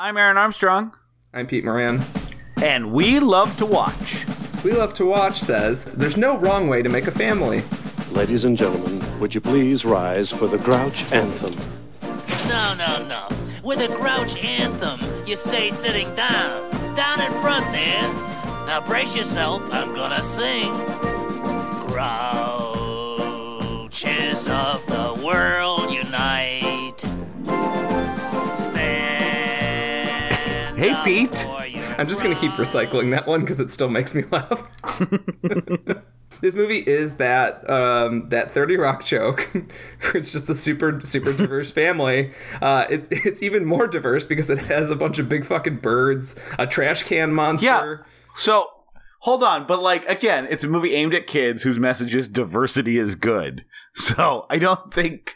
I'm Aaron Armstrong, I'm Pete Moran. and we love to watch. We Love to Watch says there's no wrong way to make a family. Ladies and gentlemen, would you please rise for the Grouch Anthem? No, no, no. With a grouch anthem, you stay sitting down. Down in front there. Now brace yourself, I'm gonna sing. Grouches of the world Stand Hey, up Pete. for your I'm just gonna keep recycling that one because it still makes me laugh. this movie is that um, that 30 Rock joke. where it's just the super super diverse family. Uh, it's it's even more diverse because it has a bunch of big fucking birds, a trash can monster. Yeah. So hold on, but like again, it's a movie aimed at kids whose message is diversity is good. So I don't think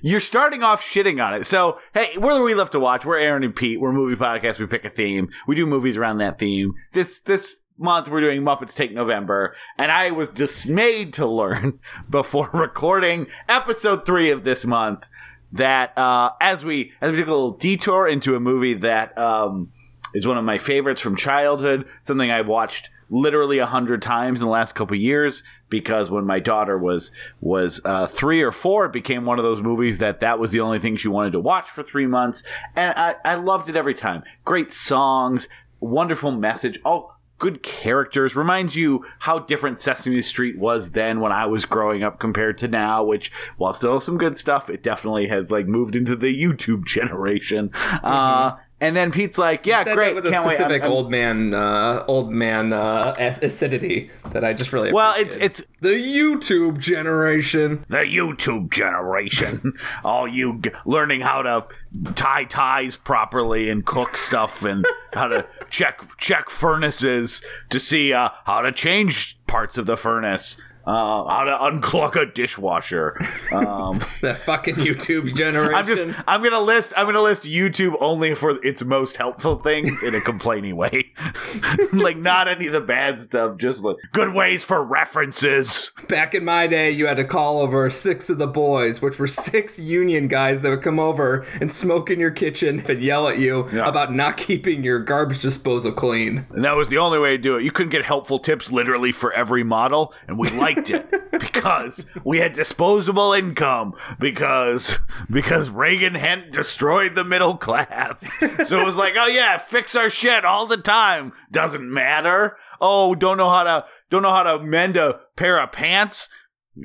you're starting off shitting on it. So hey, where do we love to watch? We're Aaron and Pete. We're a movie podcast. We pick a theme. We do movies around that theme. This this month we're doing Muppets Take November, and I was dismayed to learn before recording episode three of this month that uh, as we as we took a little detour into a movie that um, is one of my favorites from childhood, something I've watched literally a hundred times in the last couple years because when my daughter was was uh, three or four, it became one of those movies that that was the only thing she wanted to watch for three months, and I, I loved it every time. Great songs, wonderful message, all good characters. Reminds you how different Sesame Street was then when I was growing up compared to now. Which, while still some good stuff, it definitely has like moved into the YouTube generation. Uh, and then Pete's like, "Yeah, Said great, that with a can't wait." I'm- specific I'm- old man, uh, old man uh, acidity that I just really Well, it's it's the YouTube generation. the YouTube generation. All you g- learning how to tie ties properly and cook stuff and how to check check furnaces to see uh, how to change parts of the furnace. Uh, how to unclog a dishwasher. Um, That fucking YouTube generation. I'm just I'm gonna list I'm gonna list YouTube only for its most helpful things in a complaining way, like not any of the bad stuff, just like good ways for references. Back in my day, you had to call over six of the boys, which were six union guys that would come over and smoke in your kitchen and yell at you Yeah. about not keeping your garbage disposal clean. And that was the only way to do it. You couldn't get helpful tips literally for every model, and we liked it because we had disposable income because because Reagan hadn't destroyed the middle class. So it was like, oh yeah, fix our shit all the time. Doesn't matter. Oh, don't know how to don't know how to mend a pair of pants.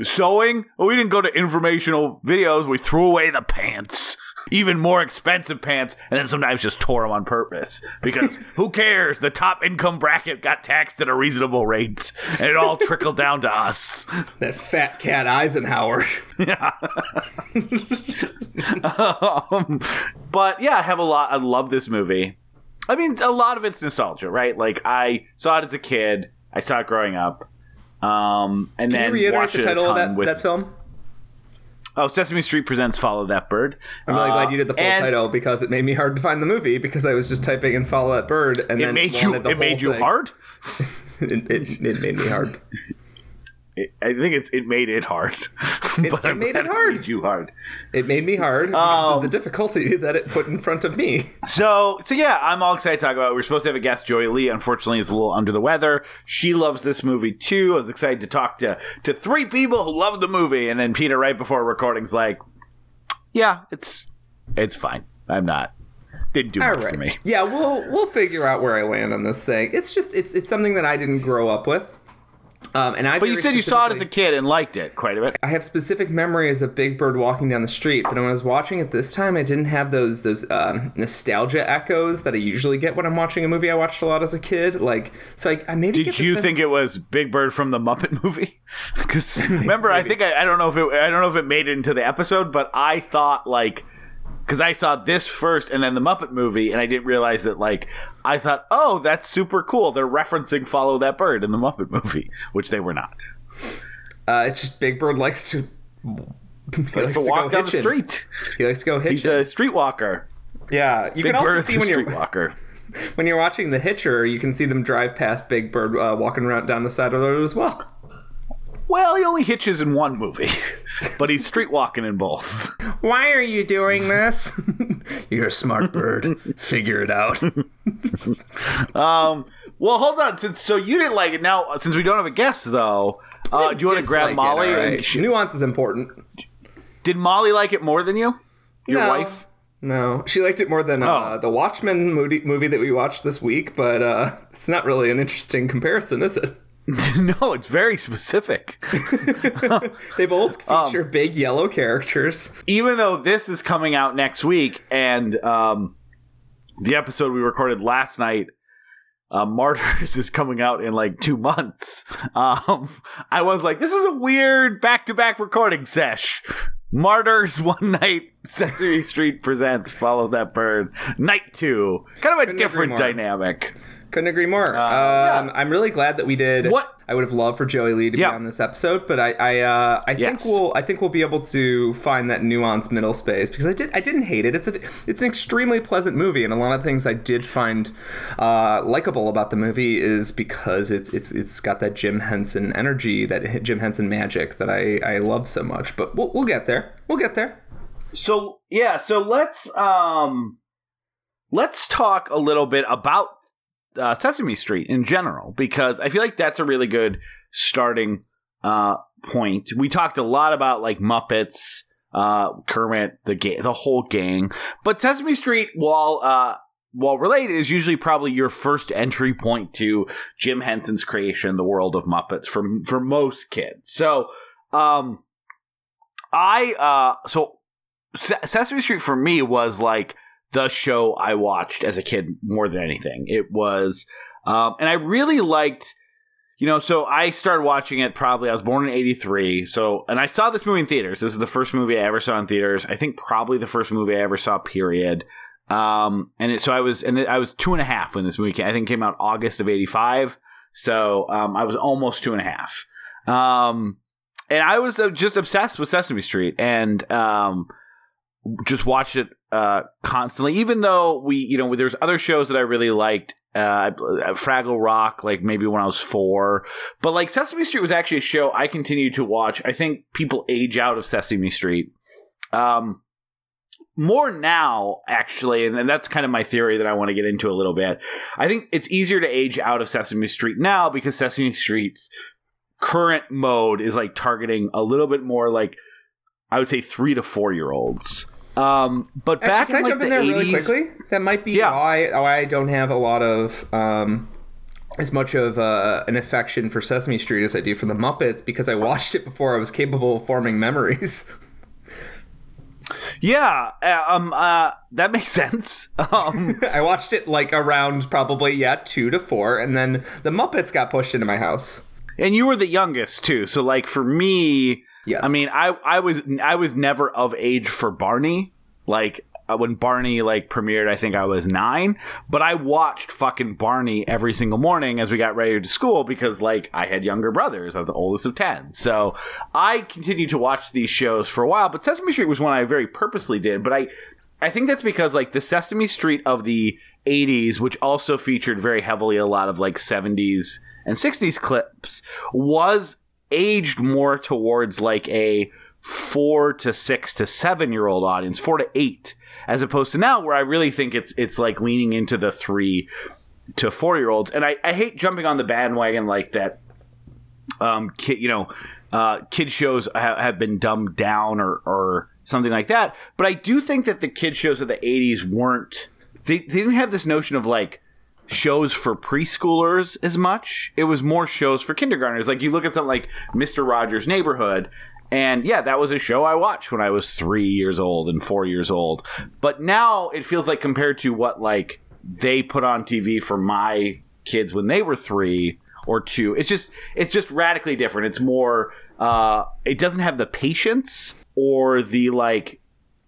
Sewing? Well, we didn't go to informational videos. We threw away the pants. Even more expensive pants, and then sometimes just tore them on purpose. Because who cares? The top income bracket got taxed at a reasonable rate, and it all trickled down to us. That fat cat Eisenhower. um, but yeah, I have a lot. I love this movie. I mean, a lot of it's nostalgia, right? Like I saw it as a kid. I saw it growing up, um, and Can then you reiterate the title of that, with. that film? Oh, Sesame Street presents "Follow That Bird." I'm really Uh, glad you did the full and title because it made me hard to find the movie because I was just typing in "follow that bird" and It then made you. It made you hard. It, it, it made me hard. It, I think it's. It made it hard. It- but it made it hard. made you hard. It made me hard because Um, of the difficulty that it put in front of me. So, so yeah, I'm all excited to talk about. it. We're supposed to have a guest, Joy Lee. Unfortunately, is a little under the weather. She loves this movie too. I was excited to talk to to three people who love the movie, and then Peter, right before recording's like, "Yeah, it's it's fine. I'm not. Didn't do All much right. for me." Yeah, we'll we'll figure out where I land on this thing. It's just it's it's something that I didn't grow up with. Um, and I But you said you saw it as a kid and liked it quite a bit. I have specific memories of Big Bird walking down the street, but when I was watching it this time, I didn't have those those um, nostalgia echoes that I usually get when I'm watching a movie I watched a lot as a kid. Like, so I, I maybe Did you sense- think it was Big Bird from the Muppet movie? Because remember, I think I, I don't know if it I don't know if it made it into the episode, but I thought like because I saw this first and then the Muppet movie, and I didn't realize that like I thought, oh, that's super cool. They're referencing "Follow That Bird" in the Muppet movie, which they were not. Uh, it's just Big Bird likes to. He Likes likes to to walk down the street. He likes to go hitch. He's a streetwalker. yeah, you Big can also see when you're when you're watching The Hitcher, you can see them drive past Big Bird uh, walking around down the side of the road as well. Well, he only hitches in one movie, but he's streetwalking in both. Why are you doing this? You're a smart bird. Figure it out. Um, well, hold on. Since so you didn't like it now, since we don't have a guest though, uh, do you want to grab it, Molly? right. sh- Nuance is important. did Molly like it more than you? Your No. wife? No, she liked it more than uh, Oh. the Watchmen movie, movie that we watched this week, but uh, it's not really an interesting comparison, is it? no, it's very specific. They both Um, feature big yellow characters. even though this is coming out next week and um, the episode we recorded last night uh, martyrs is coming out in like two months. Um, i was like this is a weird back-to-back recording sesh. Martyrs one night sesame street presents follow that bird night two. Kind of a Couldn't different dynamic Couldn't agree more. um, yeah. I'm really glad that we did. What- I would have loved for Joey Lee to Yeah. be on this episode, but I, I, uh, I Yes. think we'll, I think we'll be able to find that nuanced middle space because I did, I didn't hate it. It's a, it's an extremely pleasant movie, and a lot of things I did find uh, likable about the movie is because it's, it's, it's got that Jim Henson energy, that Jim Henson magic that I, I love so much. But we'll, we'll get there. We'll get there. so yeah so let's um let's talk a little bit about uh, sesame street in general because i feel like that's a really good starting uh point. We talked a lot about like muppets uh kermit the ga- the whole gang. But sesame street while uh while related is usually probably your first entry point to jim henson's creation the world of muppets for for most kids. So um i uh so Se- Sesame Street for me was like the show I watched as a kid more than anything. It was, um, and I really liked, you know, so I started watching it probably, I was born in 83. So, and I saw this movie in theaters. This is the first movie I ever saw in theaters. I think probably the first movie I ever saw, period. Um, and it, so I was, and I was two and a half when this movie came, I think came out August of 85. So, um, I was almost two and a half. Um, and I was uh, just obsessed with Sesame Street and, um, just watched it uh, constantly. Even though we, you know, there's other shows that I really liked. Uh, Fraggle Rock, like maybe when I was four, but like Sesame Street was actually a show I continued to watch. I think people age out of Sesame Street. Um, more now, actually, and, and that's kind of my theory that I want to get into a little bit. I think it's easier to age out of Sesame Street now because Sesame Street's current mode is like targeting a little bit more like I would say three to four year olds. Um, but Actually, back can in I jump the in there 80s, really quickly? That might be Yeah. why, why I don't have a lot of um, as much of uh, an affection for Sesame Street as I do for the Muppets because I watched it before I was capable of forming memories. Yeah, uh, um, uh, that makes sense. Um, I watched it like around probably yeah two to four, and then the Muppets got pushed into my house. and you were the youngest too, so like for me, Yes. I mean, I I was I was never of age for Barney. Like uh, when Barney like premiered, I think I was nine, but I watched fucking Barney every single morning as we got ready to school because like I had younger brothers. I was the oldest of ten, so I continued to watch these shows for a while. But Sesame Street was one I very purposely did. But I I think that's because like the Sesame Street of the 80s, which also featured very heavily a lot of like 70s and 60s clips, was aged more towards like a four to six to seven year old audience, four to eight, as opposed to now where I really think it's it's like leaning into the three to four year olds. And I, I hate jumping on the bandwagon like that um kid you know uh kid shows ha- have been dumbed down or or something like that but i do think that the kid shows of the 80s weren't they, they didn't have this notion of like shows for preschoolers as much it was more shows for kindergartners like you look at something like mr rogers neighborhood and yeah that was a show i watched when i was three years old and four years old but now it feels like compared to what like they put on tv for my kids when they were three or two. It's just it's just radically different. It's more uh it doesn't have the patience or the like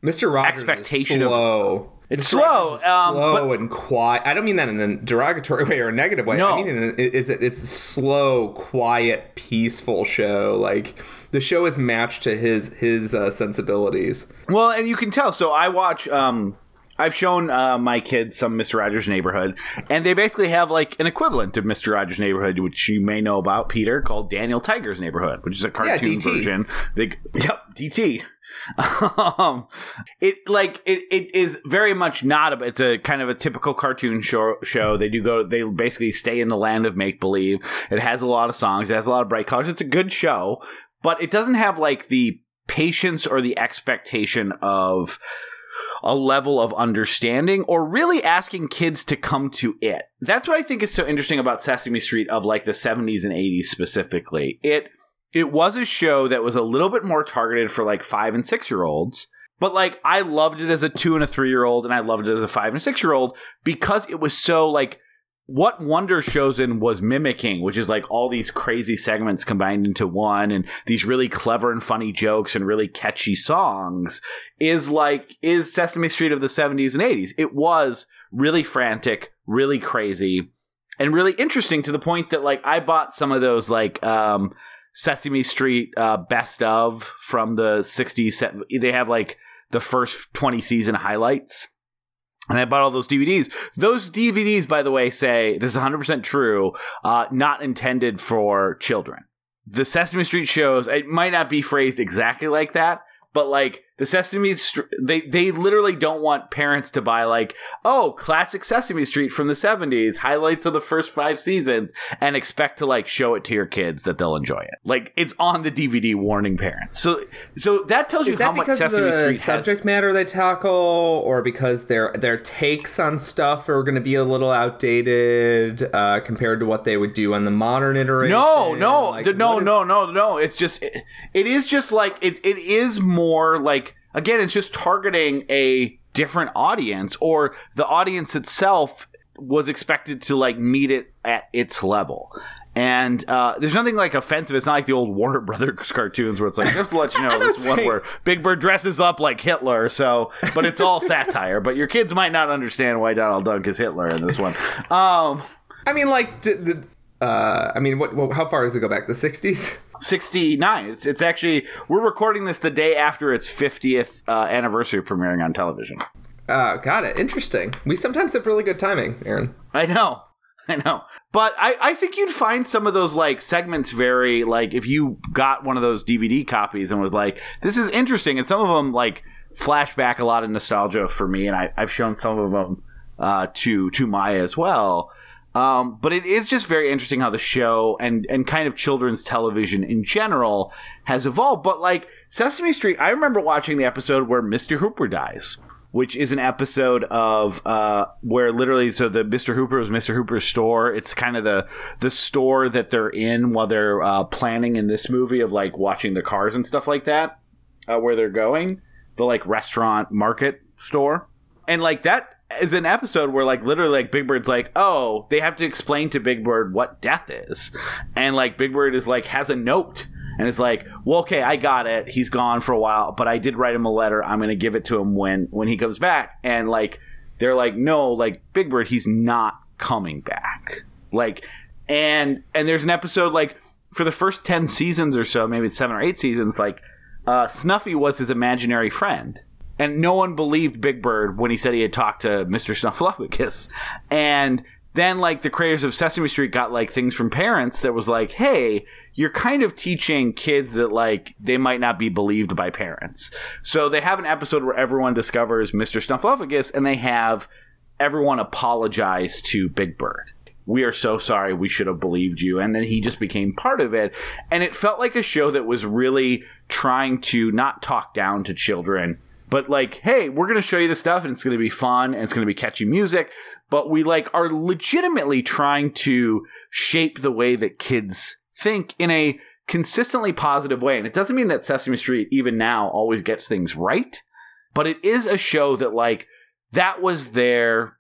Mr. Rogers Expectation is of- slow. It's slow, um, slow and quiet. I don't mean that in a derogatory way or a negative way. No. I mean in a, is it, it's a slow, quiet, peaceful show. Like the show is matched to his his uh, sensibilities. well and you can tell. So I watch um I've shown uh, my kids some Mr. Rogers' Neighborhood, and they basically have like an equivalent of Mr. Rogers' Neighborhood, which you may know about, Peter, called Daniel Tiger's Neighborhood, which is a cartoon DT. version. They, yep, DT. um, it like it, it is very much not a it's a kind of a typical cartoon show show they do go they basically stay in the land of make believe it has a lot of songs it has a lot of bright colors it's a good show but it doesn't have like the patience or the expectation of a level of understanding or really asking kids to come to it. That's what I think is so interesting about Sesame Street of like the 70s and 80s specifically. It it was a show that was a little bit more targeted for like 5 and 6 year olds. But like I loved it as a 2 and a 3 year old and I loved it as a 5 and 6 year old because it was so like what Wonder Showzen was mimicking, which is like all these crazy segments combined into one and these really clever and funny jokes and really catchy songs, is like, is Sesame Street of the 70s and 80s. It was really frantic, really crazy, and really interesting to the point that like I bought some of those like, um, Sesame Street uh, best of from the 60s. They have like the first 20 season highlights. And I bought all those DVDs. Those DVDs, by the way, say this is 100% true, uh, not intended for children. The Sesame Street shows, it might not be phrased exactly like that, but like the Sesame Street, they, they literally don't want parents to buy like, oh, classic Sesame Street from the 70s, highlights of the first five seasons, and expect to like show it to your kids that they'll enjoy it. Like it's on the DVD warning parents. So, so that tells you Is how that much because of Sesame the Street has subject matter they tackle, or because their their takes on stuff are going to be a little outdated uh, compared to what they would do on the modern iteration? No, no, Like, th- no, is- no, no, no. It's just it, it is just like it. It is more like again, it's just targeting a different audience, or the audience itself was expected to like meet it at its level. And uh, there's nothing like offensive. It's not like the old Warner Brothers cartoons where it's like, just to let you know, this one where Big Bird dresses up like Hitler. So, but it's all satire. But your kids might not understand why Donald Duck is Hitler in this one. Um, I mean, like, the, uh, I mean, what, what? How far does it go back? The '60s? 69. It's, it's actually, we're recording this the day after its 50th uh, anniversary premiering on television. Uh, got it. Interesting. We sometimes have really good timing, Aaron. I know. I know. But I, I think you'd find some of those like segments very like if you got one of those DVD copies and was like, this is interesting. And some of them like flash back a lot of nostalgia for me. And I, I've shown some of them uh, to, to Maya as well. Um, but it is just very interesting how the show and, and kind of children's television in general has evolved. But like Sesame Street, I remember watching the episode where Mr. Hooper dies which is an episode of uh, where literally so the Mr. Hooper was Mr. Hooper's store. It's kind of the the store that they're in while they're uh, planning in this movie of like watching the cars and stuff like that, uh, where they're going, the like restaurant market store, and like that is an episode where like literally like Big Bird's like, oh, they have to explain to Big Bird what death is, and like Big Bird is like has a note and it's like, well, okay, I got it. He's gone for a while, but I did write him a letter. I'm going to give it to him when when he comes back. And like, they're like, no, like Big Bird, he's not coming back. Like, and and there's an episode like for the first ten seasons or so, maybe it's seven or eight seasons, like uh, Snuffy was his imaginary friend. And no one believed Big Bird when he said he had talked to Mr. Snuffleupagus. And then like the creators of Sesame Street got like things from parents that was like, hey, you're kind of teaching kids that like they might not be believed by parents. So they have an episode where everyone discovers Mr. Snuffleupagus and they have everyone apologize to Big Bird. We are so sorry. We should have believed you. And then he just became part of it. And it felt like a show that was really trying to not talk down to children, but like, hey, we're going to show you this stuff and it's going to be fun and it's going to be catchy music. But we like are legitimately trying to shape the way that kids think in a consistently positive way. And it doesn't mean that Sesame Street, even now, always gets things right, but it is a show that, like, that was their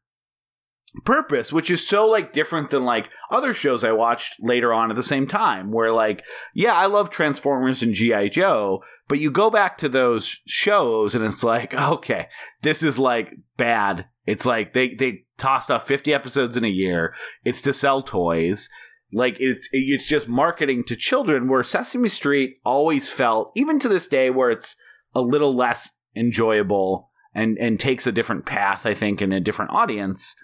purpose, which is so, like, different than, like, other shows I watched later on at the same time, where, like, yeah, I love Transformers and G.I. Joe, but you go back to those shows and it's like, okay, this is, like, bad. It's like they, they tossed off 50 episodes in a year. It's to sell toys like it's it's just marketing to children where Sesame Street always felt even to this day where it's a little less enjoyable and and takes a different path, I think, in a different audience,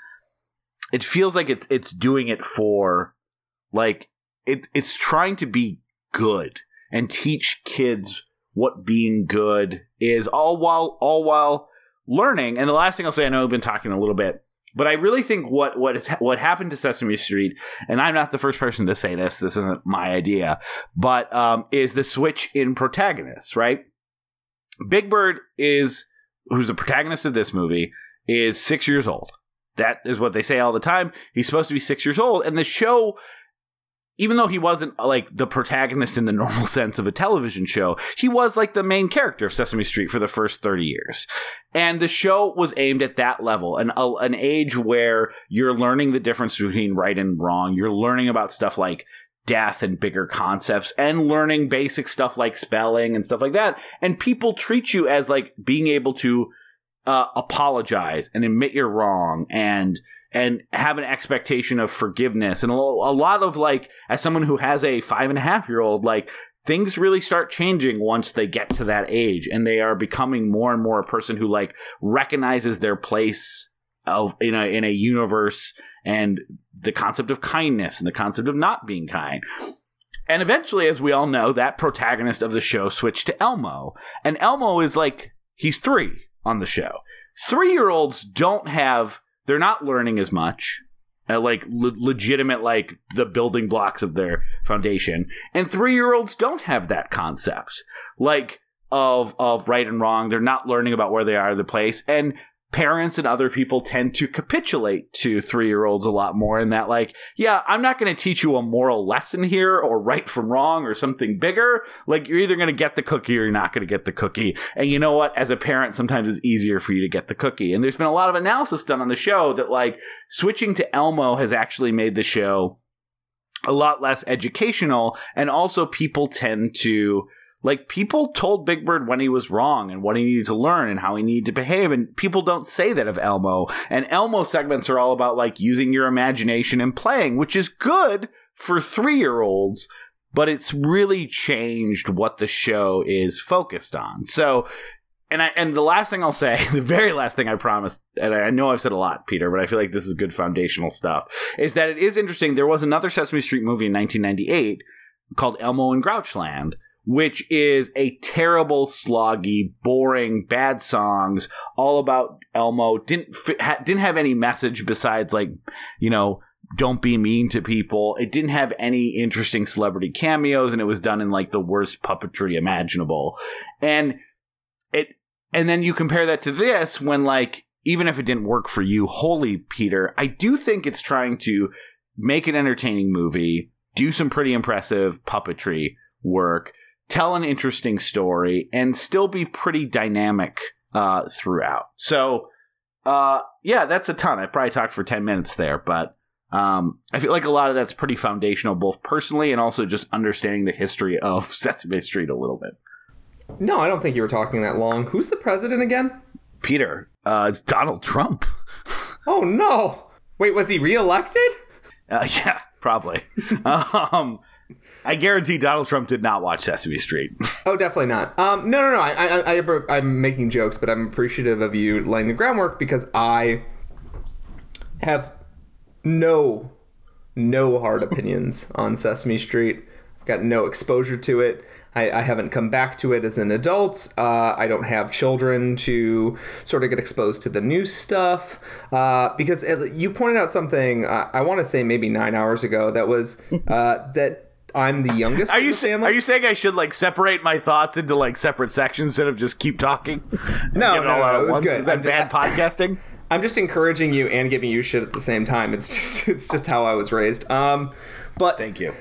it feels like it's it's doing it for like it it's trying to be good and teach kids what being good is all while all while learning. And the last thing I'll say, I know we've been talking a little bit, but I really think what what is what happened to Sesame Street, and I'm not the first person to say this. This isn't my idea, but um, is the switch in protagonists. Right, Big Bird is who's the protagonist of this movie is six years old. That is what they say all the time. He's supposed to be six years old, and the show even though he wasn't like the protagonist in the normal sense of a television show, he was like the main character of Sesame Street for the first 30 years. And the show was aimed at that level, an, a, an age where you're learning the difference between right and wrong. You're learning about stuff like death and bigger concepts and learning basic stuff like spelling and stuff like that. And people treat you as like being able to uh, apologize and admit you're wrong and and have an expectation of forgiveness. And a, lot of like as someone who has a five and a half year old like things really start changing once they get to that age and they are becoming more and more a person who like recognizes their place of in a in a universe and the concept of kindness and the concept of not being kind. And eventually as we all know that protagonist of the show switched to elmo. And elmo is like he's three on the show. Three year olds don't have they're not learning as much uh, like le- legitimate like the building blocks of their foundation. And three-year-olds don't have that concept like of of right and wrong. They're not learning about where they are in the place. And parents and other people tend to capitulate to three year olds a lot more in that, like, yeah, I'm not going to teach you a moral lesson here or right from wrong or something bigger. Like, you're either going to get the cookie or you're not going to get the cookie. And you know what? As a parent, sometimes it's easier for you to get the cookie. And there's been a lot of analysis done on the show that, like, switching to Elmo has actually made the show a lot less educational. And also, people tend to like people told Big Bird when he was wrong and what he needed to learn and how he needed to behave, and people don't say that of Elmo. And Elmo segments are all about like using your imagination and playing, which is good for three year olds, but it's really changed what the show is focused on. So and I and the last thing I'll say, the very last thing I promised, and I know I've said a lot, Peter, but I feel like this is good foundational stuff, is that it is interesting. There was another Sesame Street movie in 1998 called Elmo and Grouchland, which is a terrible, sloggy, boring, bad songs all about Elmo. Didn't ha- didn't have any message besides like you know don't be mean to people. It didn't have any interesting celebrity cameos, and it was done in like the worst puppetry imaginable. And it and then you compare that to this when like even if it didn't work for you holy Peter, I do think it's trying to make an entertaining movie, do some pretty impressive puppetry work tell an interesting story, and still be pretty dynamic uh, throughout. So, uh, yeah, that's a ton. I probably talked for 10 minutes there, but um, I feel like a lot of that's pretty foundational, both personally and also just understanding the history of Sesame Street a little bit. No, I don't think you were talking that long. Who's the president again? Peter, uh, it's Donald Trump. oh, no. Wait, was he reelected? Uh, yeah, probably. um, I guarantee Donald Trump did not watch Sesame Street. oh, definitely not. Um, no, no, no. I, I, I, I'm making jokes, but I'm appreciative of you laying the groundwork because I have no, no hard opinions on Sesame Street. I've got no exposure to it. I, I haven't come back to it as an adult. Uh, I don't have children to sort of get exposed to the new stuff. Uh, because you pointed out something, uh, I want to say maybe nine hours ago, that was uh, that I'm the youngest. Are you saying? are you saying I should like separate my thoughts into like separate sections instead of just keep talking? No, no, no, it was good. Is that I'm, bad podcasting? I'm just encouraging you and giving you shit at the same time. It's just it's just how I was raised. Um, but thank you.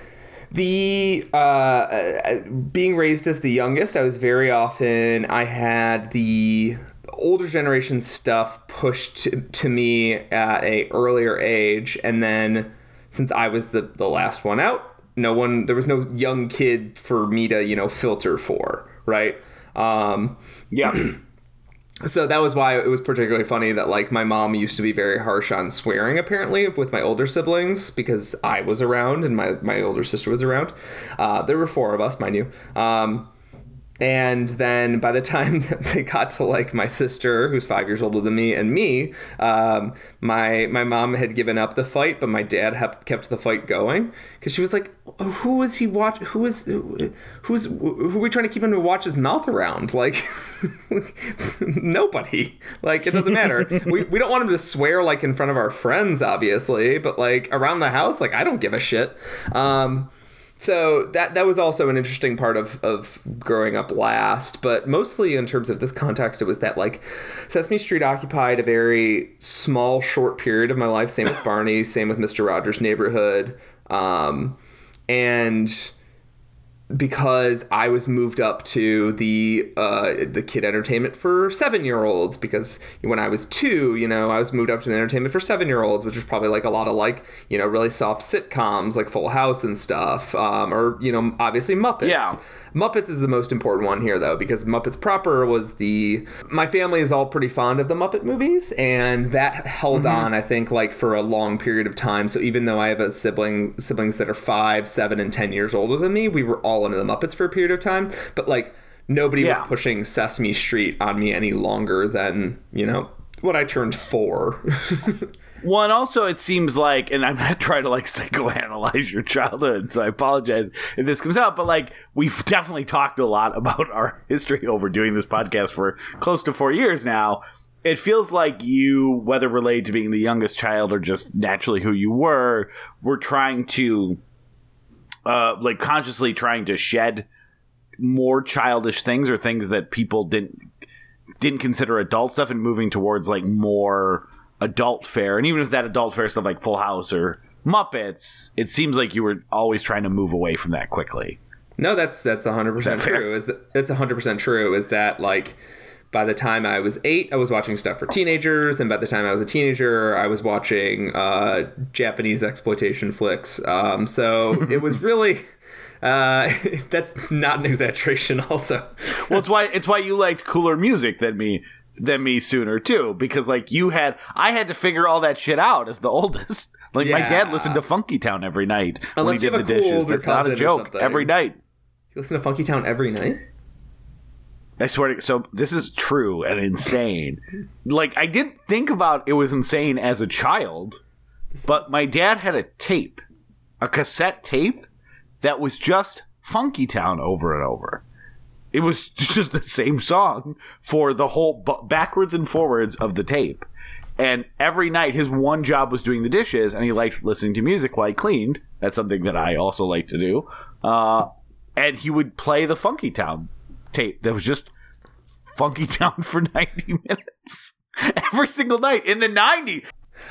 The uh, uh, being raised as the youngest, I was very often I had the older generation stuff pushed to, to me at a earlier age, and then since I was the the last one out, no one there was no young kid for me to you know filter for right? Um yeah. so that was why it was particularly funny that like my mom used to be very harsh on swearing apparently with my older siblings because i was around and my, my older sister was around. Uh, there were four of us mind you. Um, and then by the time that they got to like my sister, who's five years older than me, and me, um, my my mom had given up the fight, but my dad kept the fight going because she was like, "Who is he watch? Who is who, who's who are we trying to keep him to watch his mouth around? Like nobody. Like it doesn't matter. we we don't want him to swear like in front of our friends, obviously, but like around the house, like I don't give a shit." Um, so that that was also an interesting part of of growing up last but mostly in terms of this context it was that like sesame street occupied a very small short period of my life same with barney same with mr rogers neighborhood um, and because I was moved up to the uh, the kid entertainment for seven year olds because when I was two, you know, I was moved up to the entertainment for seven year olds, which was probably like a lot of like you know really soft sitcoms like Full House and stuff, um, or you know obviously Muppets. Yeah. Muppets is the most important one here though because Muppets proper was the my family is all pretty fond of the Muppet movies and that held mm-hmm. on I think like for a long period of time. So even though I have a sibling siblings that are five, seven, and ten years older than me, we were all into the Muppets for a period of time. But like nobody Yeah. was pushing Sesame Street on me any longer than you know when I turned four. And also it seems like, and I'm not trying to like psychoanalyze your childhood, so I apologize if this comes out, but like we've definitely talked a lot about our history over doing this podcast for close to four years now. It feels like you, whether related to being the youngest child or just naturally who you were, were trying to, uh, like consciously trying to shed more childish things or things that people didn't didn't consider adult stuff and moving towards like more adult fare. And even if that adult fare stuff like Full House or Muppets, it seems like you were always trying to move away from that quickly. No, that's that's hundred percent true. Is that that's hundred percent true? Is that like by the time I was eight, I was watching stuff for teenagers, and by the time I was a teenager, I was watching uh, Japanese exploitation flicks. Um, so it was really uh, that's not an exaggeration. Also, well, it's why it's why you liked cooler music than me than me sooner too, because like you had I had to figure all that shit out as the oldest. Like my dad listened to Funky Town every night when Unless he you did the cool dishes. That's not a joke. Every night. you listen to Funky Town every night. I swear to so this is true and insane. like I didn't think about it was insane as a child, but my dad had a tape, a cassette tape that was just Funky Town over and over. It was just the same song for the whole bu- backwards and forwards of the tape. And every night, his one job was doing the dishes, and he liked listening to music while he cleaned. That's something that I also like to do. Uh, and he would play the Funky Town tape that was just Funky Town for 90 minutes every single night in the 90s.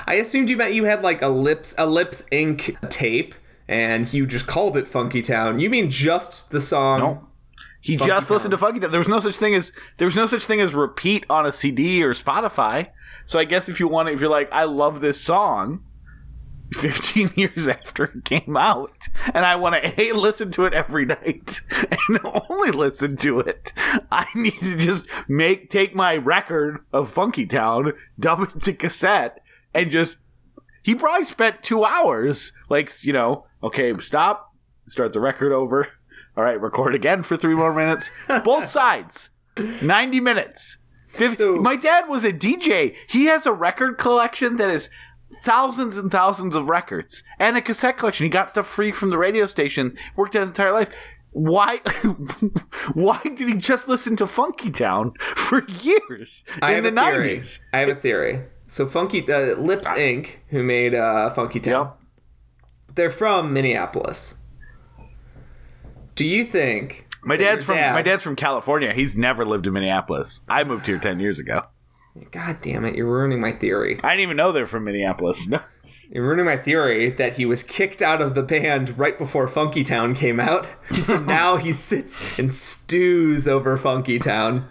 I assumed you meant you had like a lips a Lipps Inc tape, and you just called it Funky Town. You mean just the song? No. He just listened to Funky Town. There was no such thing as there was no such thing as repeat on a CD or Spotify. So I guess if you want, to, if you're like, I love this song, 15 years after it came out, and I want to a listen to it every night and only listen to it, I need to just make take my record of Funky Town, dub it to cassette, and just. He probably spent two hours, like you know, okay, stop, start the record over. All right, record again for three more minutes. Both sides, ninety minutes. Fif- So- my dad was a DJ. He has a record collection that is thousands and thousands of records and a cassette collection. He got stuff free from the radio station. Worked his entire life. Why? why did he just listen to Funky Town for years I in the a theory. nineties? I have a theory. So Funky uh, Lipps Inc., who made uh, Funky Town, they're from Minneapolis. Do you think My dad's from dad- my dad's from California. He's never lived in Minneapolis. I moved here ten years ago. God damn it! You're ruining my theory. I didn't even know they're from Minneapolis. No. You're ruining my theory that he was kicked out of the band right before Funky Town came out. So now he sits and stews over Funky Town.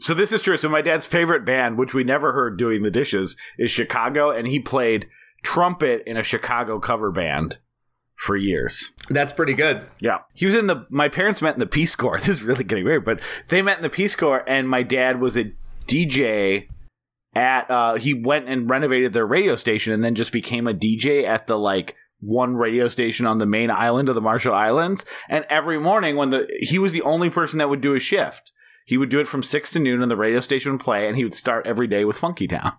So this is true. So my dad's favorite band, which we never heard doing the dishes, is Chicago, and he played trumpet in a Chicago cover band for years. That's pretty good. Yeah. He was in the my parents met in the Peace Corps. This is really getting weird, but they met in the Peace Corps and my dad was a DJ at uh he went and renovated their radio station and then just became a DJ at the like one radio station on the main island of the Marshall Islands. And every morning when the he was the only person that would do a shift. He would do it from six to noon and the radio station would play and he would start every day with Funky Town.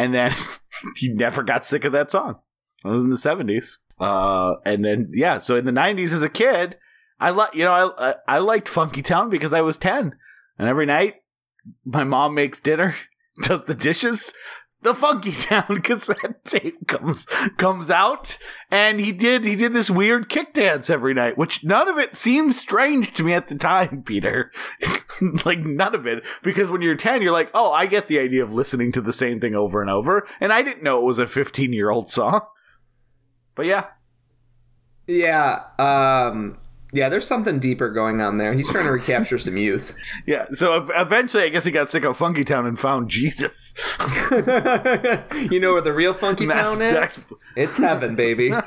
And then he never got sick of that song. Was in the seventies. Uh and then yeah, so in the nineties as a kid, I like you know, I, I liked Funky Town because I was ten. And every night my mom makes dinner, does the dishes, the Funky Town cassette tape comes comes out, and he did he did this weird kick dance every night, which none of it seemed strange to me at the time, Peter. like none of it, because when you're ten, you're like, oh, I get the idea of listening to the same thing over and over, and I didn't know it was a 15 year old song. But yeah, Yeah, um, yeah. There's something deeper going on there. He's trying to recapture some youth. yeah. So eventually, I guess he got sick of Funky Town and found Jesus. you know where the real funky That's- town is? that's- It's heaven, baby.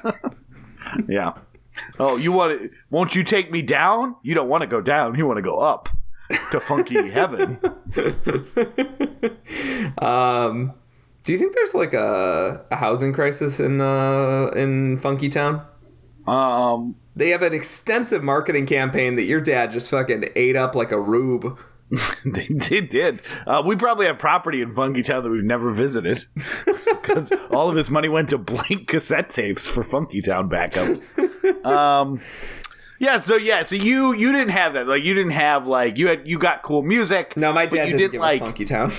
Yeah. Oh, you want to? Won't you take me down? You don't want to go down. You want to go up to funky heaven. Um, do you think there's like a, a housing crisis in uh, in Funky Town? Um, They have an extensive marketing campaign that your dad just fucking ate up like a rube. they, they did. Uh, we probably have property in Funky Town that we've never visited because all of his money went to blank cassette tapes for Funky Town backups. Um, yeah. So yeah. So you you didn't have that. Like you didn't have like you had you got cool music. No, my but dad you didn't didn't give like Funky Town.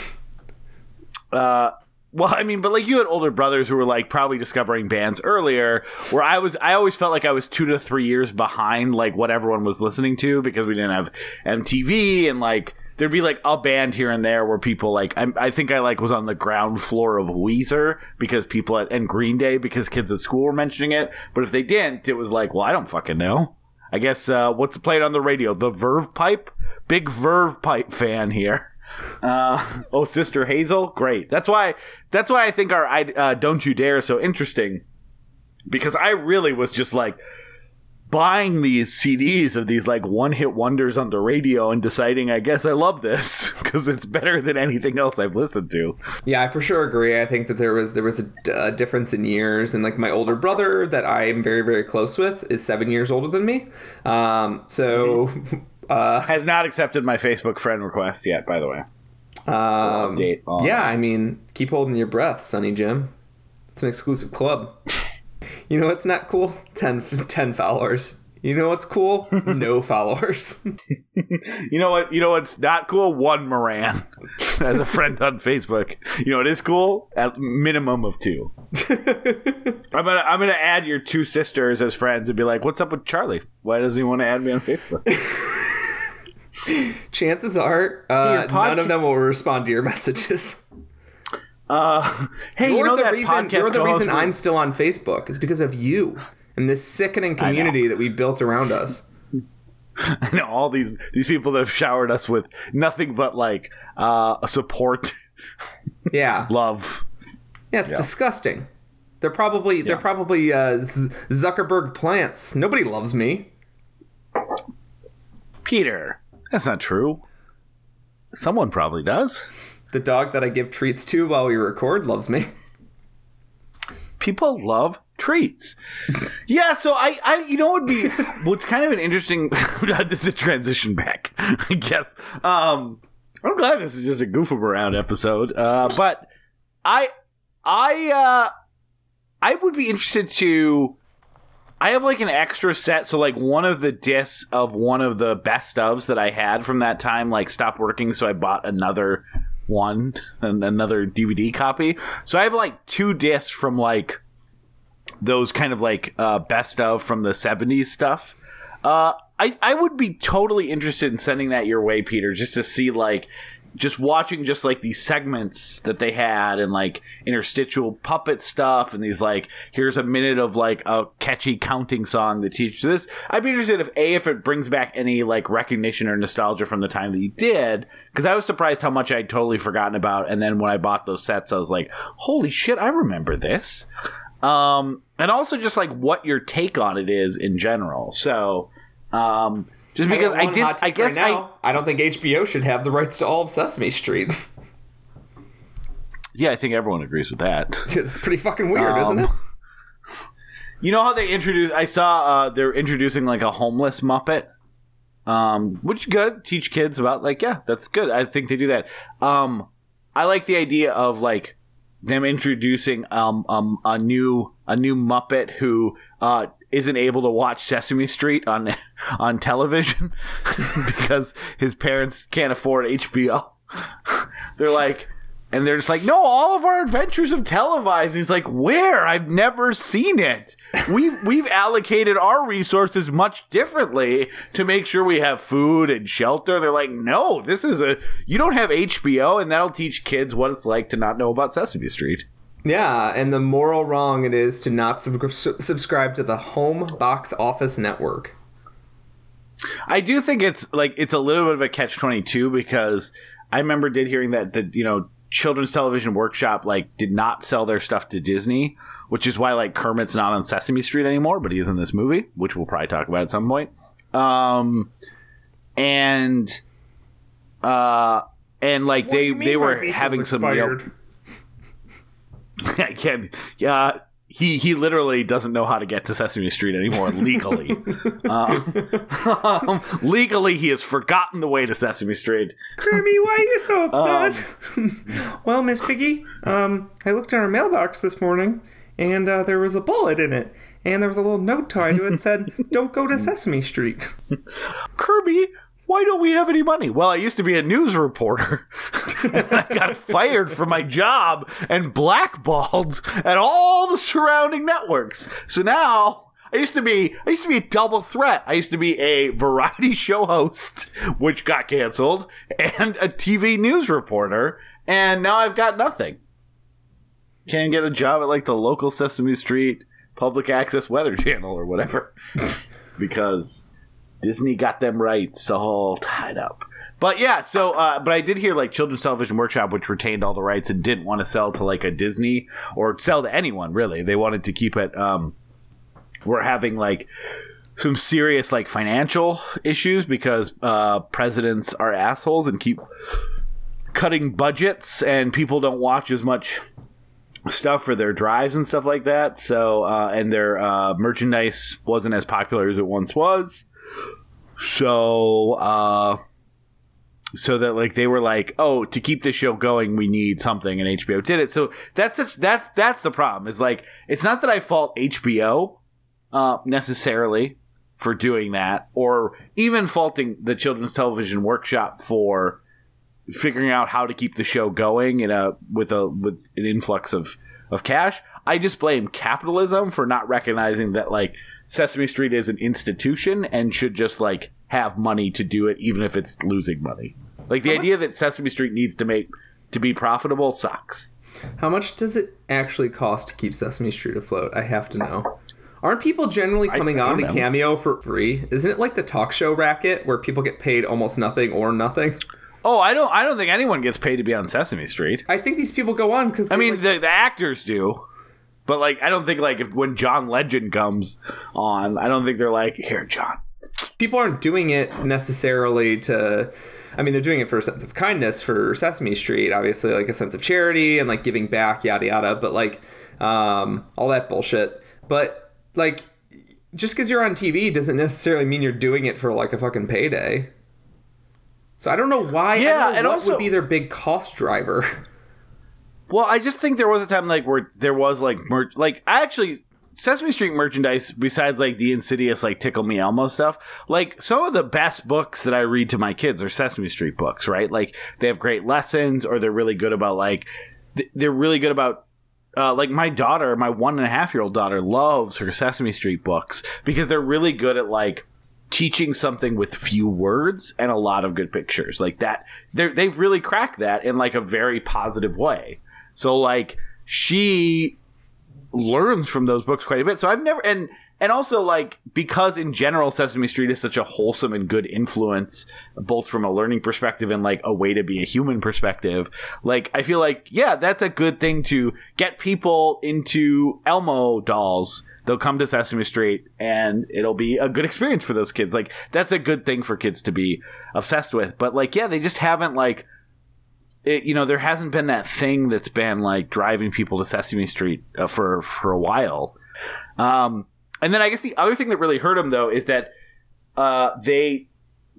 uh well i mean but like you had older brothers who were like probably discovering bands earlier where i was i always felt like i was two to three years behind like what everyone was listening to because we didn't have mtv and like there'd be like a band here and there where people like i, I think i like was on the ground floor of weezer because people at and green day because kids at school were mentioning it. But if they didn't it was like well i don't fucking know. I guess uh what's played on the radio? The verve pipe? Big verve pipe fan here uh, oh, Sister Hazel, great. That's why. That's why I think our I, uh, "Don't You Dare" is so interesting, because I really was just like buying these CDs of these like one-hit wonders on the radio and deciding, I guess I love this because it's better than anything else I've listened to. Yeah, I for sure agree. I think that there was there was a, d- a difference in years, and like my older brother that I am very very close with is seven years older than me. Um, so uh, Has not accepted my Facebook friend request yet, by the way. um, Update yeah, I mean, keep holding your breath, Sonny Jim. It's an exclusive club. you know what's not cool? 10, 10 followers. You know what's cool? no followers. You know what? You know what's not cool? One Moran as a friend on Facebook. You know what is cool? At minimum of two. I'm gonna I'm gonna add your two sisters as friends and be like, "What's up with Charlie? Why doesn't he want to add me on Facebook?" Chances are, uh, podca- none of them will respond to your messages. Uh, hey, you You're know the that reason. You're the reason I'm still on Facebook. Is because of you and this sickening community that we built around us. I know all these these people that have showered us with nothing but like uh, support, Yeah, love. yeah, it's disgusting. They're probably they're probably uh, Z- Zuckerberg plants. Nobody loves me. Peter, that's not true. Someone probably does. The dog that I give treats to while we record loves me. people love treats. yeah, so I, I, you know, would be what's kind of an interesting. this is a transition back, I guess. Um, I'm glad this is just a goof around episode. Uh, but I, I, uh, I would be interested to. I have like an extra set, so like one of the discs of one of the best ofs that I had from that time, like stopped working, so I bought another one and another DVD copy. So I have like two discs from like those kind of like uh, best of from the 70s stuff. Uh, I, I would be totally interested in sending that your way, Peter, just to see like just watching just like these segments that they had and like interstitial puppet stuff and these like here's a minute of like a catchy counting song that teaches this. I'd be interested if a if it brings back any like recognition or nostalgia from the time that you did because I was surprised how much I'd totally forgotten about and then when I bought those sets I was like holy shit I remember this um, and also just like what your take on it is in general. So, um, just because got I, did, I guess right now. I don't think HBO should have the rights to all of Sesame Street. Yeah, I think everyone agrees with that. it's pretty fucking weird, isn't Um, it? You know how they introduce? I saw uh, they're introducing like a homeless Muppet, um, which is good. Teach kids about like yeah, that's good. I think they do that. Um, I like the idea of like them introducing um, um a new a new Muppet who uh isn't able to watch Sesame Street on on television because his parents can't afford HBO. they're like and they're just like, no, all of our adventures have televised. He's like, where? I've never seen it. We've we've allocated our resources much differently to make sure we have food and shelter. They're like, no, this is a you don't have HBO, and that'll teach kids what it's like to not know about Sesame Street. Yeah, and the moral wrong it is to not sub- subscribe to the home box office network. I do think it's like it's a little bit of a catch twenty two because I remember did hearing that the you know Children's Television Workshop like did not sell their stuff to Disney, which is why like Kermit's not on Sesame Street anymore, but he's in this movie, which we'll probably talk about at some point. Um, and uh, and like they they were having some you know, I can't. Yeah, he he literally doesn't know how to get to Sesame Street anymore legally. um, legally, he has forgotten the way to Sesame Street. Kirby, why are you so upset? well, Miss Piggy, um, I looked in our mailbox this morning, and uh, there was a bullet in it, and there was a little note tied to it that said, "Don't go to Sesame Street." Kirby, why don't we have any money? Well, I used to be a news reporter. I got fired from my job and blackballed at all the surrounding networks. So now I used to be I used to be a double threat. I used to be a variety show host, which got canceled, and a TV news reporter, and now I've got nothing. Can't get a job at like the local Sesame Street public access weather channel or whatever. because Disney got them rights all tied up. But yeah, so uh, but I did hear like Children's Television Workshop, which retained all the rights and didn't want to sell to like a Disney or sell to anyone really. They wanted to keep it. Um, we're having like some serious like financial issues because uh, presidents are assholes and keep cutting budgets, and people don't watch as much stuff for their drives and stuff like that. So uh, and their uh, merchandise wasn't as popular as it once was. So, uh, so that like they were like, oh, to keep this show going, we need something, and HBO did it. So that's the, that's that's the problem. Is like it's not that I fault HBO uh, necessarily for doing that, or even faulting the Children's Television Workshop for figuring out how to keep the show going in a with a with an influx of of cash. I just blame capitalism for not recognizing that like Sesame Street is an institution and should just like have money to do it, even if it's losing money. Like the idea that Sesame Street needs to make to be profitable sucks. How much does it actually cost to keep Sesame Street afloat? I have to know. Aren't people generally coming on to know. Cameo for free? Isn't it like the talk show racket where people get paid almost nothing or nothing? Oh, I don't. I don't think anyone gets paid to be on Sesame Street. I think these people go on because I mean, the, the actors do, but like, I don't think like if when John Legend comes on, I don't think they're like, here, John. people aren't doing it necessarily to I mean they're doing it for a sense of kindness for Sesame Street, obviously like a sense of charity and like giving back, yada yada, but like um all that bullshit. But like just because you're on TV doesn't necessarily mean you're doing it for like a fucking payday. So I don't know why. I Yeah, don't know and what also- would be their big cost driver. Well, I just think there was a time like where there was like like I actually Sesame Street merchandise besides like the insidious like Tickle Me Elmo stuff. Like some of the best books that I read to my kids are Sesame Street books, right? Like they have great lessons or they're really good about like th- they're really good about uh, like my daughter, my one and a half year old daughter, loves her Sesame Street books because they're really good at like teaching something with few words and a lot of good pictures like that. They they've really cracked that in like a very positive way. So like she learns from those books quite a bit. So I've never and and also like because in general Sesame Street is such a wholesome and good influence both from a learning perspective and like a way to be a human perspective. Like I feel like yeah, that's a good thing to get people into Elmo dolls. They'll come to Sesame Street and it'll be a good experience for those kids. Like that's a good thing for kids to be obsessed with. But like yeah, they just haven't like it, you know, there hasn't been that thing that's been like driving people to Sesame Street uh, for for a while. Um, and then I guess the other thing that really hurt them though is that uh, they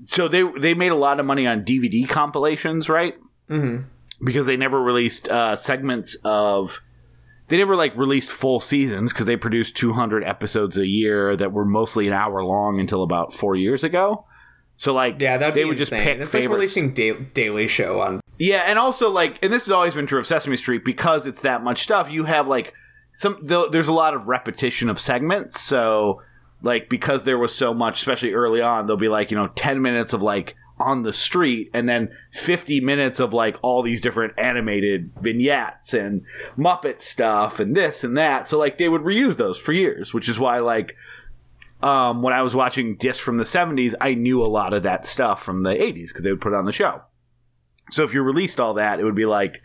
so they they made a lot of money on DVD compilations, right? Mm-hmm. Because they never released uh, segments of they never like released full seasons because they produced 200 episodes a year that were mostly an hour long until about four years ago. So like Yeah, that'd they would just insane. pick It's like releasing da- Daily Show on. Yeah, and also like, and this has always been true of Sesame Street because it's that much stuff. You have like some. th- There's a lot of repetition of segments, so like because there was so much, especially early on, there'll be like you know ten minutes of like on the street, and then fifty minutes of like all these different animated vignettes and Muppet stuff and this and that. So like they would reuse those for years, which is why like um, when I was watching discs from the 70s, I knew a lot of that stuff from the 80s because they would put it on the show. So if you released all that, it would be like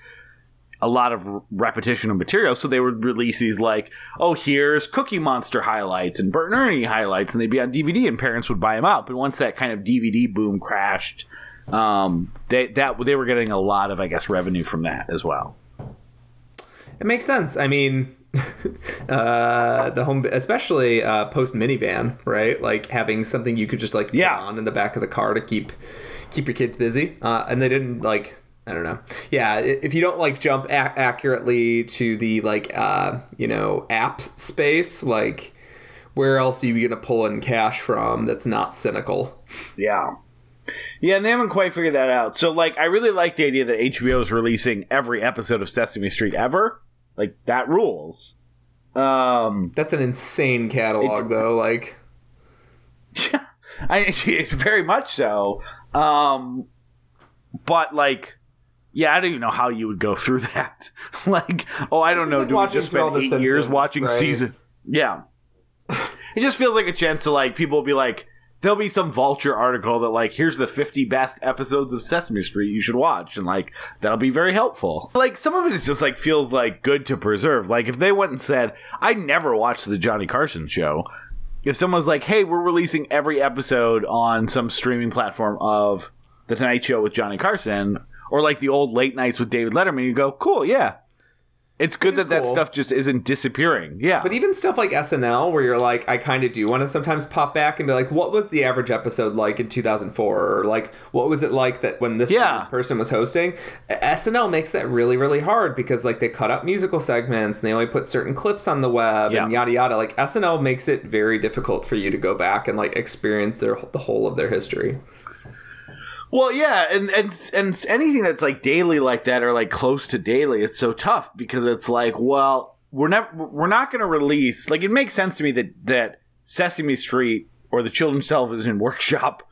a lot of repetition of material. So they would release these like, oh, here's Cookie Monster highlights and Bert and Ernie highlights, and they'd be on DVD, and parents would buy them out. But once that kind of DVD boom crashed, um, they that they were getting a lot of, I guess, revenue from that as well. It makes sense. I mean, uh, the home, especially uh, post minivan, right? Like having something you could just like Yeah. put on in the back of the car to keep keep your kids busy. Uh, and they didn't like. I don't know. Yeah, if you don't like jump a- accurately to the like uh, you know apps space, like where else are you gonna pull in cash from that's not cynical? Yeah. Yeah, and they haven't quite figured that out. So, like, I really like the idea that HBO is releasing every episode of Sesame Street ever. Like, that rules. Um, That's an insane catalog, though. Like, I it's very much so. Um, but like, yeah, I don't even know how you would go through that. like, oh, I don't is know. like Do we just spend eight years watching right? season? Yeah, it just feels like a chance to like people will be like. There'll be some vulture article that like here's the 50 best episodes of Sesame Street you should watch and like that'll be very helpful. Like some of it is just like feels like good to preserve. Like if they went and said, "I never watched the Johnny Carson show." If someone's like, "Hey, we're releasing every episode on some streaming platform of the Tonight Show with Johnny Carson," or like the old late nights with David Letterman, you go, "Cool, yeah." It's good that that is that stuff just isn't disappearing. Yeah, But even stuff like SNL, where you're like, I kind of do want to sometimes pop back and be like, what was the average episode like in 2004? Or like, what was it like that when this Yeah. person was hosting? SNL makes that really, really hard because like they cut out musical segments and they only put certain clips on the web and yada yada. Like SNL makes it very difficult for you to go back and like experience their the whole of their history. Well, yeah, and and and anything that's like daily like that or like close to daily, it's so tough because it's like, well, we're never we're not going to release. Like, it makes sense to me that that Sesame Street or the Children's Television Workshop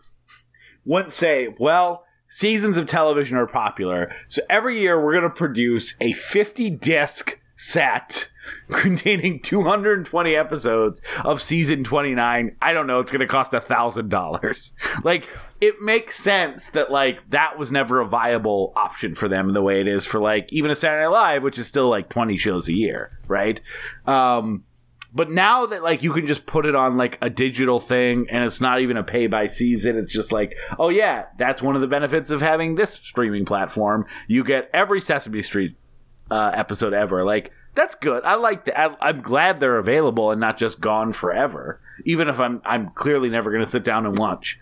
wouldn't say, well, seasons of television are popular, so every year we're going to produce a fifty disc set containing 220 episodes of season 29 i don't know it's going to cost a thousand dollars. Like it makes sense that like that was never a viable option for them in the way it is for like even a saturday Night live which is still like 20 shows a year right? Um but now that like you can just put it on like a digital thing and it's not even a pay by season it's just like oh yeah that's one of the benefits of having this streaming platform. You get every sesame street uh, episode ever. Like that's good. I like that. I, I'm glad they're available and not just gone forever. Even if I'm I'm clearly never going to sit down and watch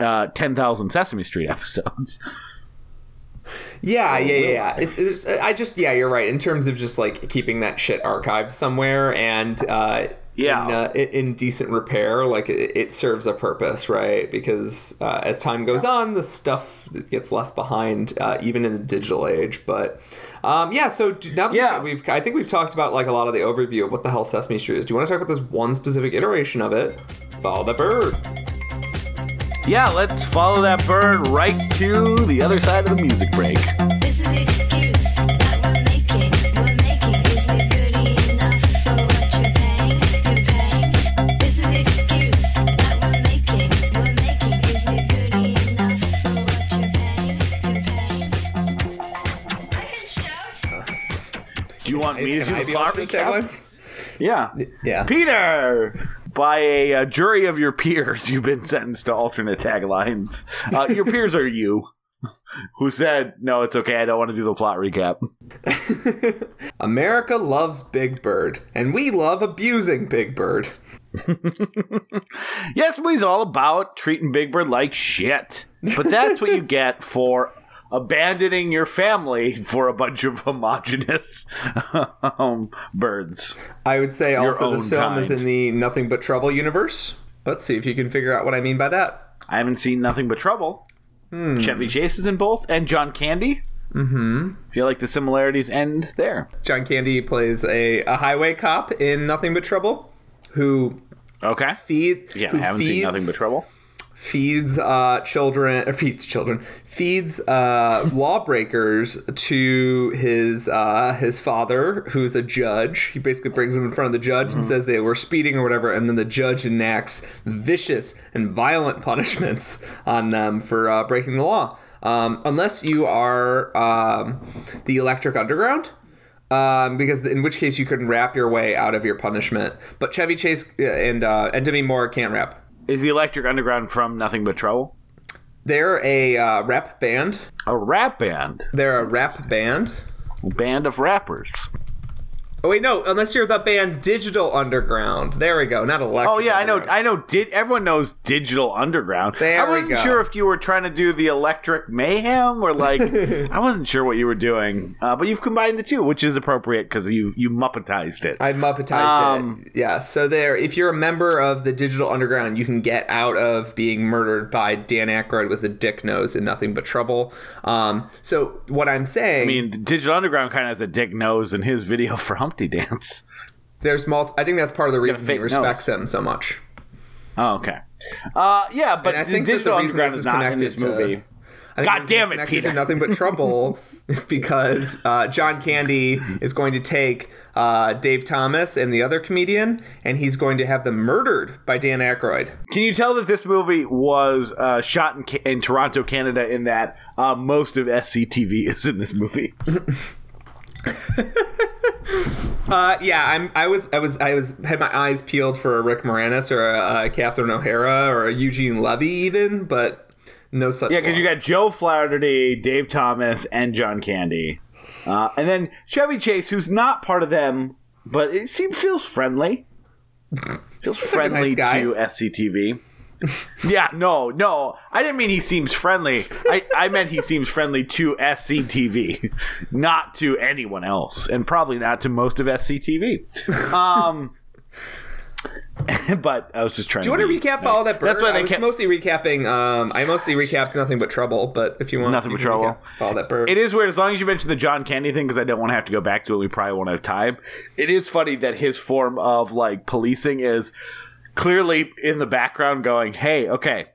uh, ten thousand Sesame Street episodes. Yeah, yeah, yeah. yeah. It's, it's, I just, yeah, you're right. In terms of just like keeping that shit archived somewhere and uh, Yeah. in, uh, in, in decent repair, like it, it serves a purpose, right? Because uh, as time goes on, the stuff that gets left behind, uh, even in the digital age. But um, yeah, so do- now that Yeah. we've, I think we've talked about like a lot of the overview of what the hell Sesame Street is. Do you want to talk about this one specific iteration of it? Follow the bird. Yeah, let's follow that bird right to the other side of the music break. Shout. Do you want to do I the be plot on the recap? taglines? Yeah. Yeah. Peter, by a, uh jury of your peers, you've been sentenced to alternate taglines. Uh, your peers are you, who said, "No, it's okay. I don't want to do the plot recap." America loves Big Bird, and we love abusing Big Bird. Yes, movie's all about treating Big Bird like shit. But that's what you get for abandoning your family for a bunch of homogenous um, birds. I would say also this film is in the Nothing But Trouble universe. Let's see if you can figure out what I mean by that. I haven't seen nothing but trouble. Hmm. Chevy Chase is in both, and John Candy. Mm-hmm. Feel like the similarities end there. John Candy plays a, a highway cop in Nothing But Trouble who Okay. feed Yeah, who I haven't feeds, seen nothing but trouble. Feeds uh, children or feeds children feeds uh, lawbreakers to his uh, his father who's a judge. He basically brings them in front of the judge and says they were speeding or whatever and then the judge enacts vicious and violent punishments on them for uh, breaking the law. Um, unless you are um, the electric underground um, because in which case you can rap your way out of your punishment. But chevy chase uh, and uh, and demi moore can't rap Is the Electric Underground from Nothing But Trouble? They're a uh, rap band. A rap band. They're a rap band. Band of rappers. Oh wait, no. Unless you're the band Digital Underground. There we go. Not electric. Oh yeah, I know. I know. Did everyone knows Digital Underground? There I wasn't sure if you were trying to do the Electric Mayhem or like I wasn't sure what you were doing. Uh, but you've combined the two, which is appropriate because you you muppetized it. I muppetized Um, it. Yeah. So there, if you're a member of the Digital Underground, you can get out of being murdered by Dan Aykroyd with a dick nose and nothing but trouble. Um, so what I'm saying, I mean, Digital Underground kind of has a dick nose in his video for Humpty Dance. there's multi- I think that's part of the got a reason he fake respects him so much. Oh, okay. Uh, yeah, but And I the think that the Digital reason Underground this is is not in connected this to- movie. I God damn it, connected Peter. Nothing but trouble is because uh, John Candy is going to take uh, Dave Thomas and the other comedian, and he's going to have them murdered by Dan Aykroyd. Can you tell that this movie was uh, shot in, in Toronto, Canada? In that uh, most of SCTV is in this movie. Uh, yeah, I'm. I was. I was. I was. Had my eyes peeled for a Rick Moranis or a, a Catherine O'Hara or a Eugene Levy, even, but no such. Yeah, because you got Joe Flaherty, Dave Thomas, and John Candy, uh, and then Chevy Chase, who's not part of them, but it seems feels friendly. Feels friendly nice to SCTV. yeah, no, no, I didn't mean he seems friendly. I, I meant he seems friendly to SCTV, not to anyone else, and probably not to most of SCTV. Um, but I was just trying. To Do you want to recap all that? Bird? That's why I they was kept. mostly recapping. Um, I mostly recapped nothing but trouble. But if you want, Nothing But Trouble. Follow that bird. It is weird as long as you mention the John Candy thing because I don't want to have to go back to it. We probably won't have time. It is funny that his form of like policing is clearly in the background going, "Hey, okay,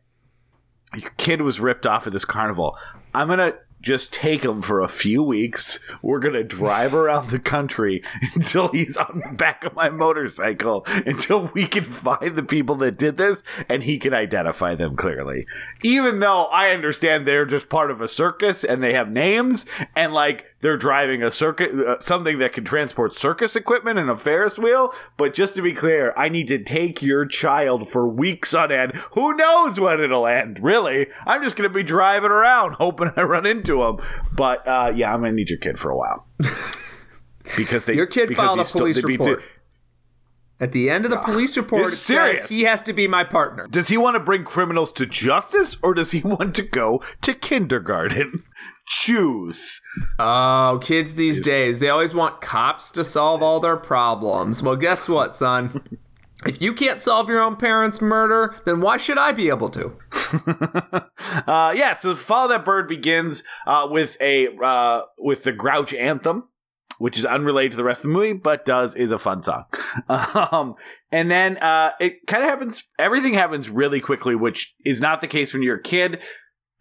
your kid was ripped off at this carnival. I'm gonna." Just take him for a few weeks. We're gonna drive around the country until he's on the back of my motorcycle until we can find the people that did this and he can identify them clearly. Even though I understand they're just part of a circus and they have names and like they're driving a circuit, uh, something that can transport circus equipment and a Ferris wheel. But just to be clear, I need to take your child for weeks on end. Who knows when it'll end? Really, I'm just gonna be driving around hoping I run into him. But uh, yeah, I'm gonna need your kid for a while. Because they, Your kid because filed a police beat report. At the end of the police report, it says he has to be my partner. Does he want to bring criminals to justice or does he want to go to kindergarten? Choose. Oh, kids these days, they always want cops to solve all their problems. Well, guess what, son? If you can't solve your own parents' murder, then why should I be able to? Uh, yeah, so Follow That Bird begins uh, with a uh, with the Grouch anthem, which is unrelated to the rest of the movie, but does is a fun song. Um, and then uh, it kind of happens. Everything happens really quickly, which is not the case when you're a kid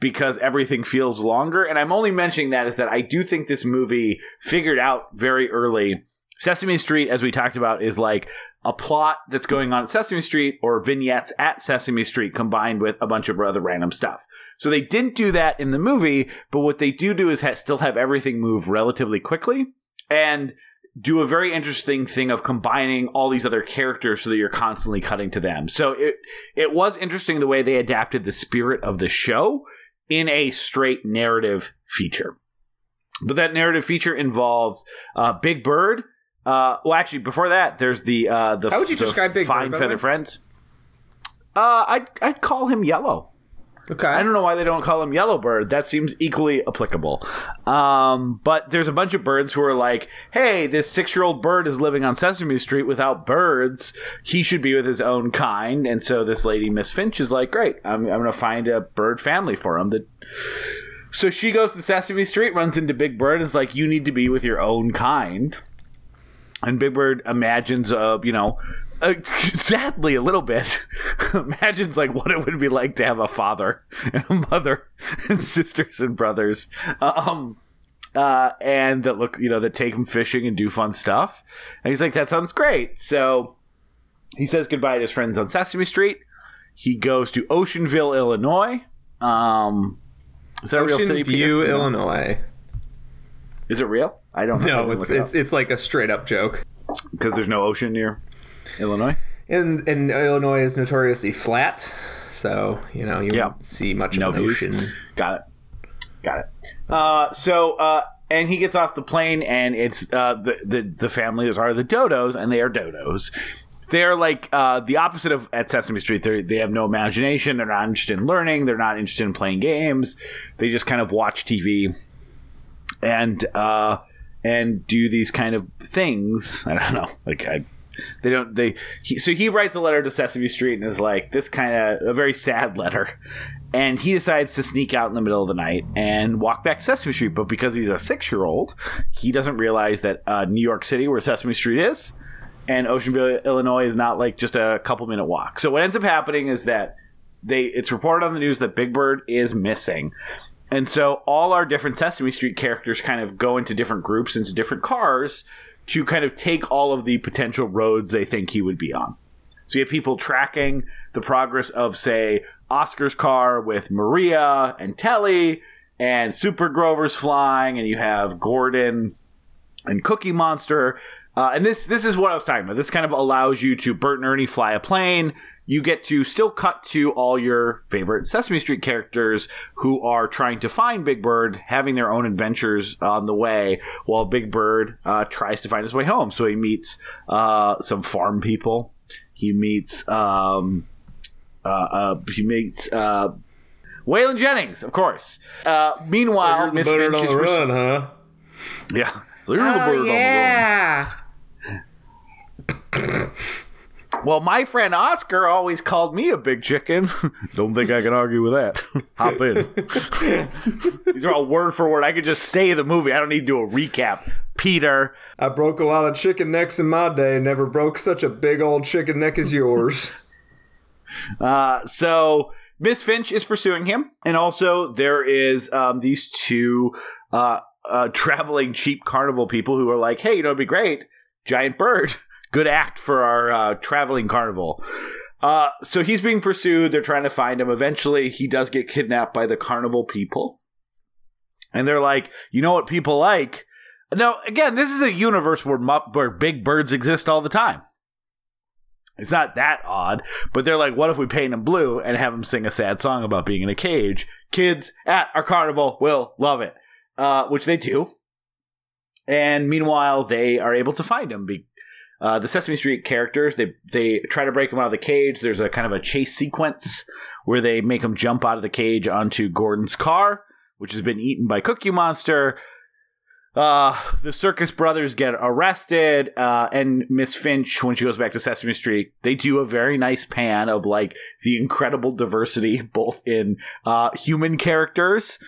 because everything feels longer. And I'm only mentioning that is that I do think this movie figured out very early. Sesame Street, as we talked about, is like a plot that's going on at Sesame Street or vignettes at Sesame Street combined with a bunch of other random stuff. So they didn't do that in the movie, but what they do do is ha- still have everything move relatively quickly and do a very interesting thing of combining all these other characters so that you're constantly cutting to them. So it it was interesting the way they adapted the spirit of the show in a straight narrative feature. But that narrative feature involves uh, Big Bird Uh, well, actually, before that, there's the uh, the How would you describe Big Fine the Feather? Friends. Uh, I'd I'd call him yellow. Okay. I don't know why they don't call him Yellowbird. That seems equally applicable. Um, but there's a bunch of birds who are like, "Hey, this six-year-old bird is living on Sesame Street without birds. He should be with his own kind." And so this lady, Miss Finch, is like, "Great, I'm, I'm going to find a bird family for him." That so she goes to Sesame Street, runs into Big Bird, and is like, "You need to be with your own kind." And Big Bird imagines, uh, you know, uh, sadly a little bit, imagines like what it would be like to have a father and a mother and sisters and brothers, um, uh, and that look, you know, that take him fishing and do fun stuff. And he's like, that sounds great. So he says goodbye to his friends on Sesame Street. He goes to Ocean View, Illinois. Um, is that a real city? View, Peter? Illinois. Is it real? I don't know. No, it's it's it's like a straight up joke. because there's no ocean near Illinois. And and Illinois is notoriously flat, so you know you Yeah. won't see much No of an ocean. Got it. Got it. Uh, so, uh, and he gets off the plane, and it's uh, the the the families are the dodos, and they are dodos. They're like uh, the opposite of at Sesame Street. They they have no imagination. They're not interested in learning. They're not interested in playing games. They just kind of watch TV and uh, and do these kind of things. I don't know. Like I, they don't. They he, so he writes a letter to Sesame Street and is like this kind of a very sad letter. And he decides to sneak out in the middle of the night and walk back to Sesame Street. But because he's a six year old, he doesn't realize that uh, New York City, where Sesame Street is, and Ocean View, Illinois, is not like just a couple minute walk. So what ends up happening is that they it's reported on the news that Big Bird is missing. And so all our different Sesame Street characters kind of go into different groups, into different cars to kind of take all of the potential roads they think he would be on. So you have people tracking the progress of, say, Oscar's car with Maria and Telly, and Super Grover's flying, and you have Gordon and Cookie Monster. Uh, and this this is what I was talking about. This kind of allows you to Bert and Ernie fly a plane. You get to still cut to all your favorite Sesame Street characters who are trying to find Big Bird, having their own adventures on the way, while Big Bird uh, tries to find his way home. So he meets uh, some farm people. He meets um, uh, uh, he meets uh, Waylon Jennings, of course. Uh, meanwhile, Miss Finch is pursu- huh? yeah. So here's the bird on the run. yeah. Well, my friend Oscar always called me a big chicken. Don't think I can argue with that. Hop in. These are all word for word. I could just say the movie. I don't need to do a recap. Peter. I broke a lot of chicken necks in my day. Never broke such a big old chicken neck as yours. Uh, so Miss Finch is pursuing him, and also there is um, these two uh, uh, traveling cheap carnival people who are like, "Hey, you know, it'd be great, giant bird, good act for our uh, traveling carnival." Uh, so he's being pursued. They're trying to find him. Eventually, he does get kidnapped by the carnival people, and they're like, "You know what people like." Now, again, this is a universe where, mu- where big birds exist all the time. It's not that odd, but they're like, what if we paint him blue and have him sing a sad song about being in a cage? Kids at our carnival will love it, uh, which they do. And meanwhile, they are able to find him. Be- uh, the Sesame Street characters they they try to break them out of the cage. There's a kind of a chase sequence where they make them jump out of the cage onto Gordon's car, which has been eaten by Cookie Monster. Uh, the circus brothers get arrested, uh, and Miss Finch, when she goes back to Sesame Street, they do a very nice pan of like the incredible diversity, both in uh, human characters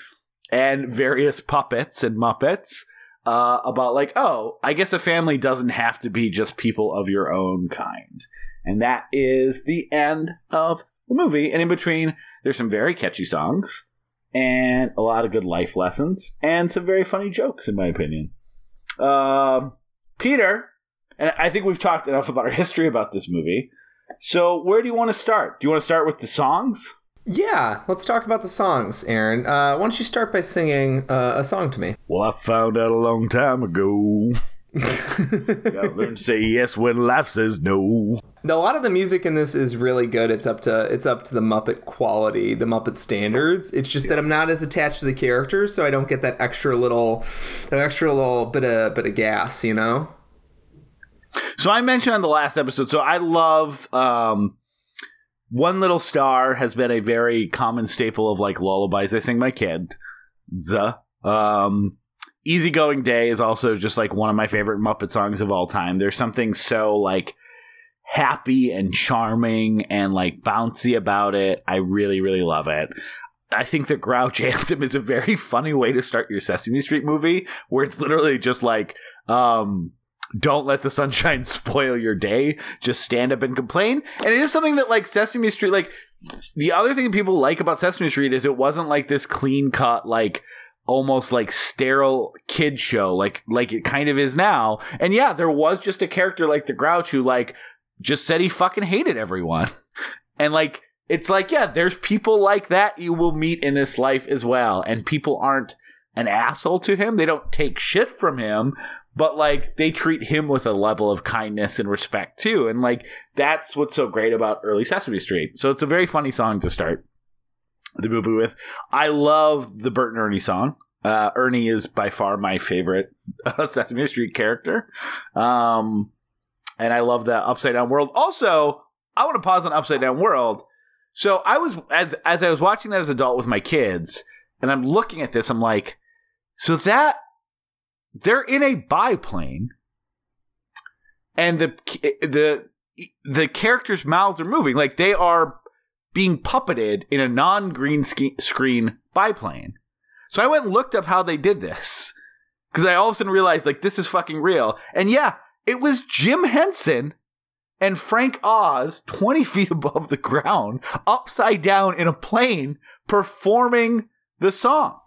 and various puppets and Muppets. Uh, about like, oh, I guess a family doesn't have to be just people of your own kind, and that is the end of the movie. And in between, there's some very catchy songs and a lot of good life lessons and some very funny jokes, in my opinion. Um, Peter, and I think we've talked enough about our history about this movie. So, where do you want to start? Do you want to start with the songs? Yeah, let's talk about the songs, Aaron. Uh, why don't you start by singing uh, a song to me? Well, I found out a long time ago. Gotta learn to say yes when life says no. A lot of the music in this is really good. It's up to it's up to the Muppet quality, the Muppet standards. It's just that I'm not as attached to the characters, so I don't get that extra little that extra little bit of bit of gas, you know. So I mentioned on the last episode. So I love um, one little star has been a very common staple of like lullabies I sing my kid. Z. Um, Easygoing Day is also just like one of my favorite Muppet songs of all time. There's something so like happy and charming and like bouncy about it. I really, really love it. I think the Grouch anthem is a very funny way to start your Sesame Street movie, where it's literally just like, um, don't let the sunshine spoil your day. Just stand up and complain. And it is something that like Sesame Street, like the other thing people like about Sesame Street is it wasn't like this clean cut, like almost like sterile kid show, like like it kind of is now. And yeah, there was just a character like the Grouch who like just said he fucking hated everyone. And like it's like, yeah, there's people like that you will meet in this life as well. And people aren't an asshole to him. They don't take shit from him, but like they treat him with a level of kindness and respect too. And like that's what's so great about early Sesame Street. So it's a very funny song to start the movie with. I love the Bert and Ernie song. Uh, Ernie is by far my favorite uh, Sesame Street character. Um, and I love the Upside Down World. Also, I want to pause on Upside Down World. So I was as as I was watching that as an adult with my kids, and I'm looking at this, I'm like, so that they're in a biplane, and the the the characters' mouths are moving, like they are being puppeted in a non-green screen biplane. So I went and looked up how they did this because I all of a sudden realized like this is fucking real. And yeah, it was Jim Henson and Frank Oz 20 feet above the ground, upside down in a plane, performing the song.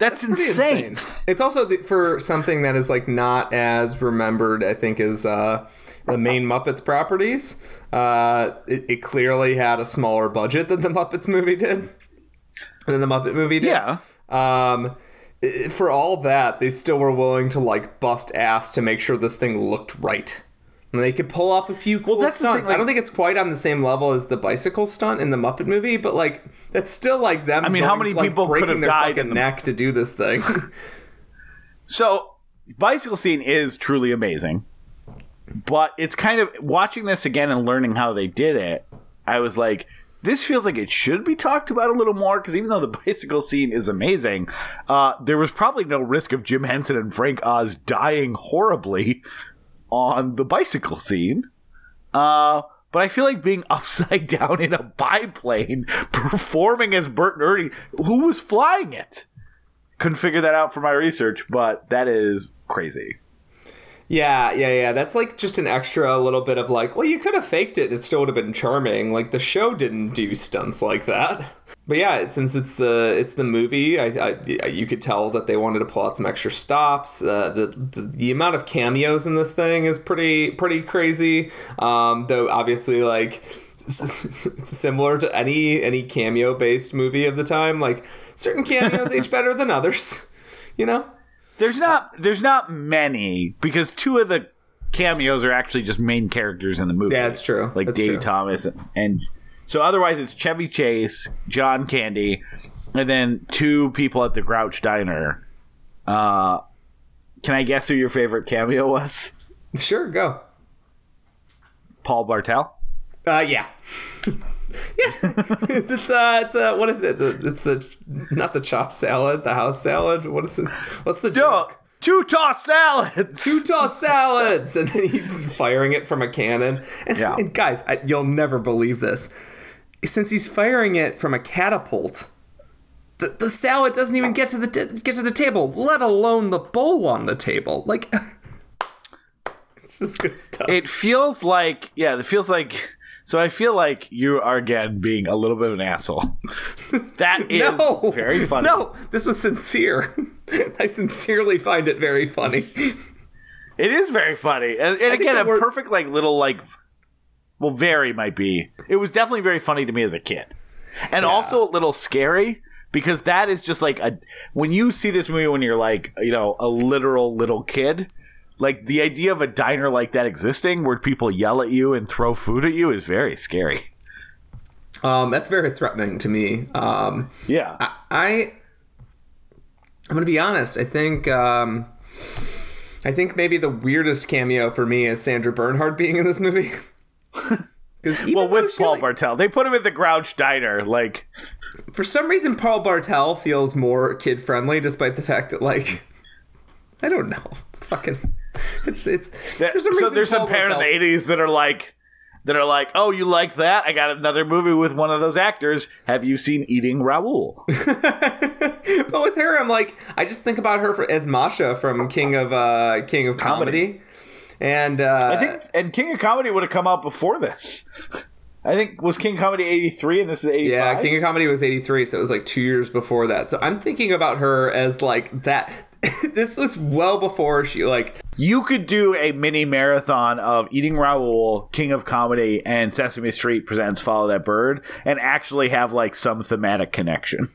That's, Pretty insane. It's also the, for something that is like not as remembered. I think as uh, the main Muppets properties. Uh, it, it clearly had a smaller budget than the Muppets movie did. Than the Muppet movie did. Yeah. Um, for all that, they still were willing to like bust ass to make sure this thing looked right. And they could pull off a few cool that's the thing, stunts. I don't think it's quite on the same level as the bicycle stunt in the Muppet movie, but like that's still like them. I mean, how many like, people could have their died in the- neck to do this thing? So, bicycle scene is truly amazing, but it's kind of watching this again and learning how they did it. I was like, this feels like it should be talked about a little more because even though the bicycle scene is amazing, uh, there was probably no risk of Jim Henson and Frank Oz dying horribly on the bicycle scene. Uh, but I feel like being upside down in a biplane, performing as Bert and Ernie, who was flying it? couldn't figure that out for my research, but that is crazy. Yeah, yeah, yeah. That's like just an extra little bit of like, well, you could have faked it. It still would have been charming. Like the show didn't do stunts like that. But yeah, since it's the it's the movie, I, I you could tell that they wanted to pull out some extra stops. Uh, the, the the amount of cameos in this thing is pretty pretty crazy. Um, though obviously like it's similar to any any cameo based movie of the time. Like certain cameos age better than others. You know. There's not there's not many because two of the cameos are actually just main characters in the movie. Yeah, it's true. Like That's Dave true. Thomas and, and so otherwise it's Chevy Chase, John Candy, and then two people at the Grouch Diner. Uh, can I guess who your favorite cameo was? Sure, go. Paul Bartel. Uh, yeah. yeah. it's uh, it's uh, what is it? It's the not the chopped salad, the house salad. What is it? What's the No, joke? two toss salads. Two toss salads, and then he's firing it from a cannon. And, Yeah. and guys, I, you'll never believe this. Since he's firing it from a catapult, the, the salad doesn't even get to the get to the table, let alone the bowl on the table. Like, it's just good stuff. It feels like yeah, it feels like so I feel like you are again being a little bit of an asshole. that is no, very funny. No, this was sincere. I sincerely find it very funny. It is very funny. And, and again, a word- perfect like little like well, very might be. It was definitely very funny to me as a kid. And also a little scary because that is just like a when you see this movie when you're like, you know, a literal little kid, like the idea of a diner like that existing where people yell at you and throw food at you is very scary. Um, that's very threatening to me. Um, Yeah. I, I'm gonna be honest. I think um, I think maybe the weirdest cameo for me is Sandra Bernhard being in this movie. Because Well, with Paul Bartel, they put him at the Grouch Diner. Like, for some reason, Paul Bartel feels more kid friendly, despite the fact that like I don't know, it's fucking, it's it's. that- some so there's some Paul parent in the '80s that are like, that are like, oh, you like that? I got another movie with one of those actors. Have you seen Eating Raoul? But with her, I'm like, I just think about her for, as Masha from King of uh, King of Comedy, and uh, I think, and King of Comedy would have come out before this. I think was King of Comedy '83, and this is '85. yeah, King of Comedy was '83, so it was like two years before that. So I'm thinking about her as like that. this was well before she like You could do a mini marathon of Eating Raoul, King of Comedy, and Sesame Street presents Follow That Bird, and actually have like some thematic connection.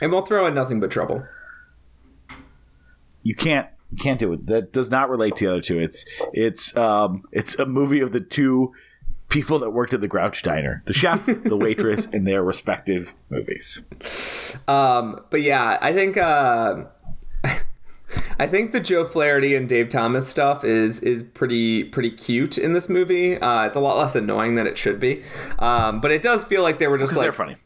and we'll throw in nothing but trouble. You can't you can't do it. That does not relate to the other two. It's it's um it's a movie of the two people that worked at the Grouch Diner, the chef, the waitress, in their respective movies. Um, but yeah, I think uh, I think the Joe Flaherty and Dave Thomas stuff is is pretty pretty cute in this movie. Uh, it's a lot less annoying than it should be, um, but it does feel like they were just like they're funny.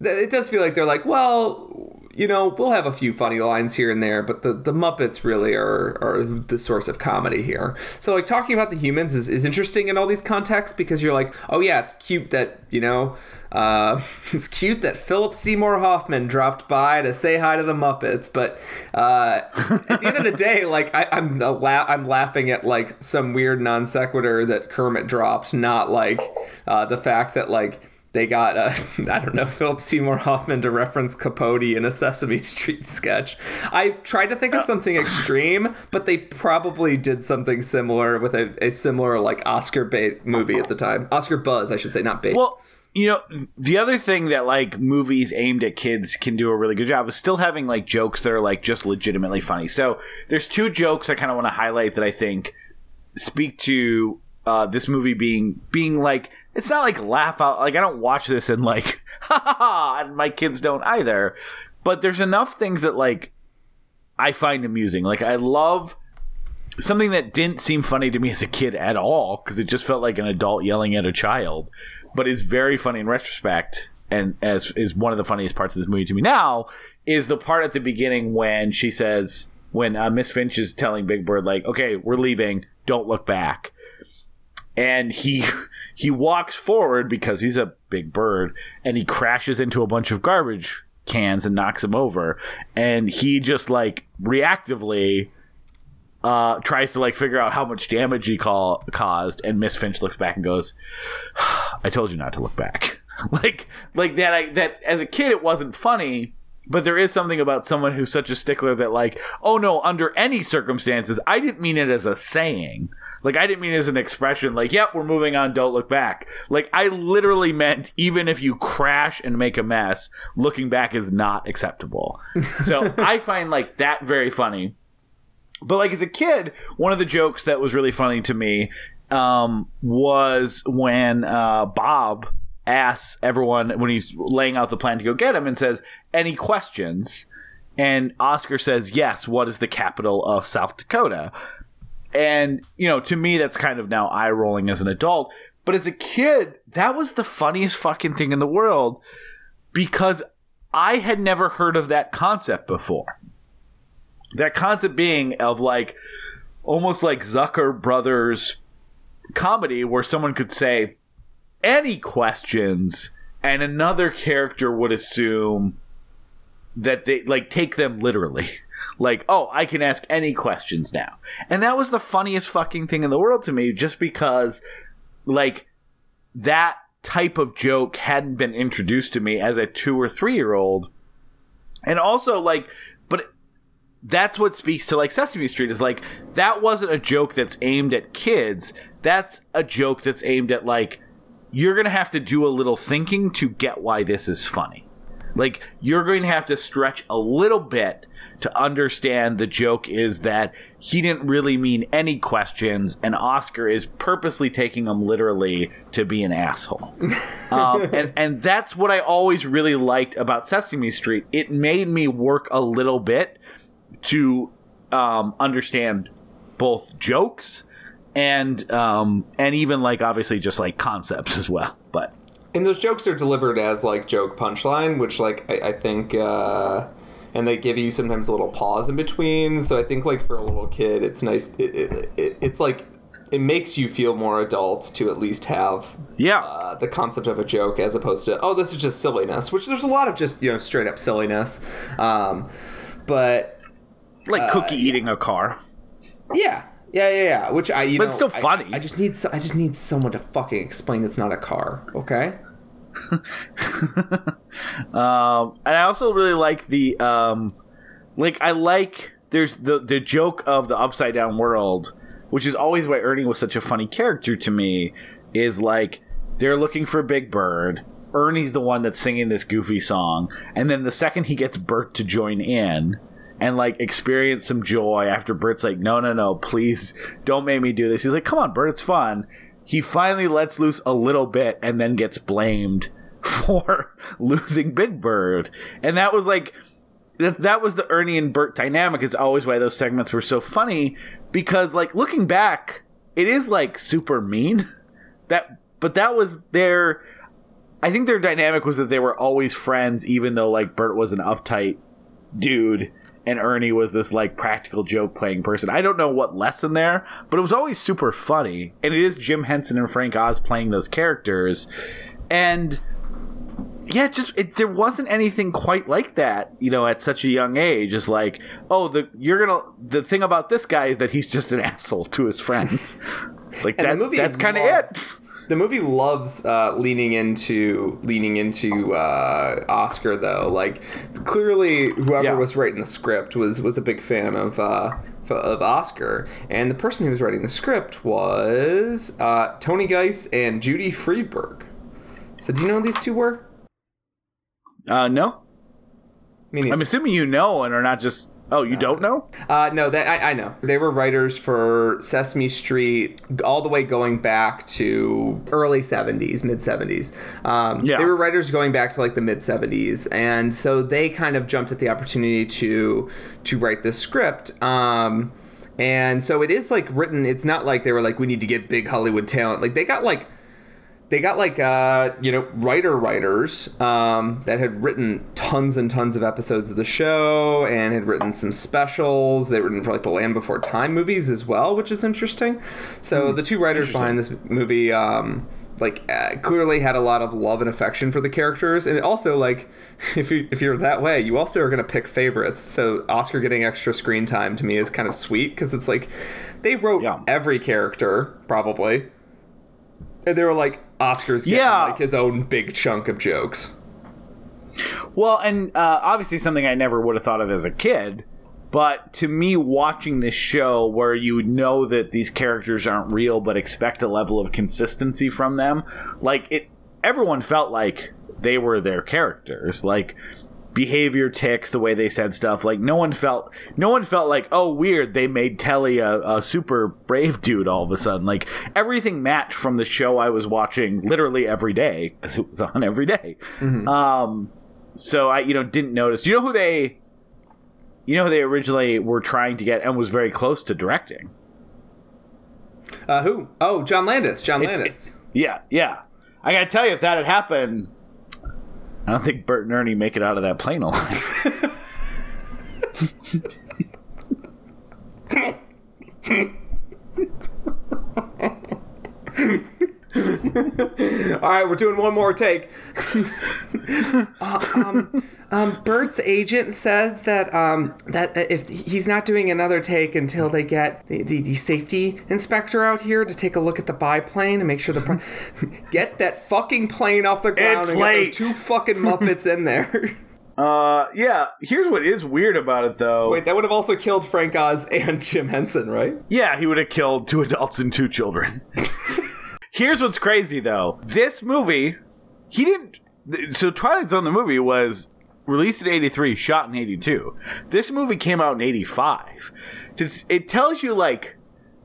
it does feel like they're like, well, you know, we'll have a few funny lines here and there, but the, the Muppets really are, are the source of comedy here. So, like, talking about the humans is, is interesting in all these contexts because you're like, oh, yeah, it's cute that, you know, uh, it's cute that Philip Seymour Hoffman dropped by to say hi to the Muppets. But uh, at the end of the day, like, I, I'm, a la- I'm laughing at, like, some weird non sequitur that Kermit drops, not like uh, the fact that, like, they got uh, I don't know Philip Seymour Hoffman to reference Capote in a Sesame Street sketch. I tried to think of something extreme, but they probably did something similar with a, a similar like Oscar bait movie at the time. Oscar buzz, I should say, not bait. Well, you know, the other thing that like movies aimed at kids can do a really good job is still having like jokes that are like just legitimately funny. So there's two jokes I kind of want to highlight that I think speak to uh, this movie being being like it's not like laugh out like I don't watch this and like ha ha ha and my kids don't either. But there's enough things that like I find amusing. Like I love something that didn't seem funny to me as a kid at all because it just felt like an adult yelling at a child, but is very funny in retrospect. And as is one of the funniest parts of this movie to me now is the part at the beginning when she says when uh, Miss Finch is telling Big Bird like, "Okay, we're leaving. Don't look back." And he he walks forward because he's a big bird, and he crashes into a bunch of garbage cans and knocks him over. And he just like reactively uh, tries to like figure out how much damage he call, caused, and Miss Finch looks back and goes, "I told you not to look back." like, like that. I, that as a kid, it wasn't funny, but there is something about someone who's such a stickler that, like, oh no, under any circumstances, I didn't mean it as a saying. Like, I didn't mean it as an expression. Like, yep, we're moving on. Don't look back. Like, I literally meant even if you crash and make a mess, looking back is not acceptable. So I find like that very funny. But like as a kid, one of the jokes that was really funny to me um, was when uh, Bob asks everyone when he's laying out the plan to go get him and says, "Any questions?" And Oscar says, "Yes. What is the capital of South Dakota?" And you know, to me, that's kind of now eye rolling as an adult. But as a kid, that was the funniest fucking thing in the world because I had never heard of that concept before that concept being of like almost like Zucker brothers comedy where someone could say any questions and another character would assume that they like take them literally. Like oh i can ask any questions now. And that was the funniest fucking thing in the world to me just because like that type of joke hadn't been introduced to me as a two or three year old and also like that's what speaks to like Sesame Street is like that wasn't a joke that's aimed at kids. That's a joke that's aimed at like you're going to have to do a little thinking to get why this is funny. Like you're going to have to stretch a little bit to understand the joke is that he didn't really mean any questions and Oscar is purposely taking them literally to be an asshole. um, and and that's what I always really liked about Sesame Street. It made me work a little bit to um, understand both jokes and um and even like obviously just like concepts as well. But And those jokes are delivered as like joke punchline, which like I, I think, uh, and they give you sometimes a little pause in between. So I think like for a little kid, it's nice. It, it, it, it's like it makes you feel more adult to at least have yeah, uh, the concept of a joke as opposed to oh this is just silliness, which there's a lot of just you know straight up silliness. Um, but like cookie eating a car. yeah. Yeah, yeah, yeah. Which I, you But know, it's still I- funny. I, just need, so, I just need someone to fucking explain it's not a car. Okay. Um, and I also really like the um, like I like there's the the joke of the upside down world, which is always why Ernie was such a funny character to me. Is like they're looking for Big Bird. Ernie's the one that's singing this goofy song, and then the second he gets Bert to join in and like experience some joy after Bert's like, no, no, no, please don't make me do this. He's like, come on, Bert, it's fun. He finally lets loose a little bit and then gets blamed for losing Big Bird. And that was like that, that was the Ernie and Bert dynamic is always why those segments were so funny because like looking back, it is like super mean. That but that was their I think their dynamic was that they were always friends even though like Bert was an uptight dude and Ernie was this like practical joke playing person. I don't know what lesson there, but it was always super funny. And it is Jim Henson and Frank Oz playing those characters. And yeah, just it, there wasn't anything quite like that, you know, at such a young age. It's like, oh, the you're gonna the thing about this guy is that he's just an asshole to his friends. like that, that's kind of it. The movie loves uh, leaning into leaning into uh, Oscar though. Like clearly, whoever Yeah. was writing the script was was a big fan of uh, of Oscar, and the person who was writing the script was uh, Tony Geiss and Judy Freudberg. So do you know who these two were? Uh, no, Meaning, I'm assuming you know and are not just. Oh, you don't know? Uh, no, that I, I know. They were writers for Sesame Street all the way going back to early 70s, mid 70s. Um, Yeah. They were writers going back to like the mid 70s, and so they kind of jumped at the opportunity to to write this script. Um, and so it is like written. It's not like they were like we need to get big Hollywood talent. Like they got like they got like uh, you know writer writers um, that had written tons and tons of episodes of the show and had written some specials. They written for like the Land Before Time movies as well, which is interesting. So the two writers behind this movie. Um, like uh, clearly had a lot of love and affection for the characters, and also like if you if you're that way, you also are gonna pick favorites. So Oscar getting extra screen time to me is kind of sweet because it's like they wrote Yeah. every character probably, and they were like Oscar's getting Yeah. like his own big chunk of jokes. Well, and uh, obviously something I never would have thought of as a kid. But to me, watching this show where you know that these characters aren't real, but expect a level of consistency from them, like it, everyone felt like they were their characters. Like behavior tics, the way they said stuff. Like no one felt, no one felt like, oh, weird. They made Telly a, a super brave dude all of a sudden. Like everything matched from the show I was watching literally every day because it was on every day. Um, so I, you know, didn't notice. You know who they, you know who they originally were trying to get and was very close to directing. Uh, who? Oh, John Landis. John It's- Landis. Yeah, yeah. I gotta tell you, if that had happened, I don't think Bert and Ernie make it out of that plane alive. All right, we're doing one more take. Uh, um, um, Bert's agent says that um, that if he's not doing another take until they get the, the, the safety inspector out here to take a look at the biplane and make sure the pr- get that fucking plane off the ground It's and get those two fucking muppets in there. uh, yeah. Here's what is weird about it, though. Wait, that would have also killed Frank Oz and Jim Henson, right? Yeah, he would have killed two adults and two children. Here's what's crazy though. This movie, he didn't. So Twilight Zone, the movie, was released in 83, shot in 82. This movie came out in 85. It tells you, like,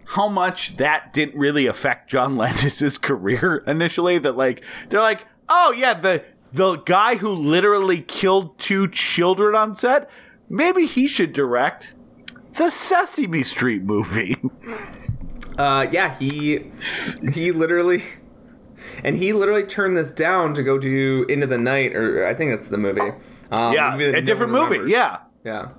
how much that didn't really affect John Landis's career initially. That, like, they're like, oh, yeah, the. The guy who literally killed two children on set, maybe he should direct the Sesame Street movie. Uh, yeah, he he literally and he literally turned this down to go do Into the Night, or I think that's the movie. Um, yeah, movie a different movie. Yeah. yeah.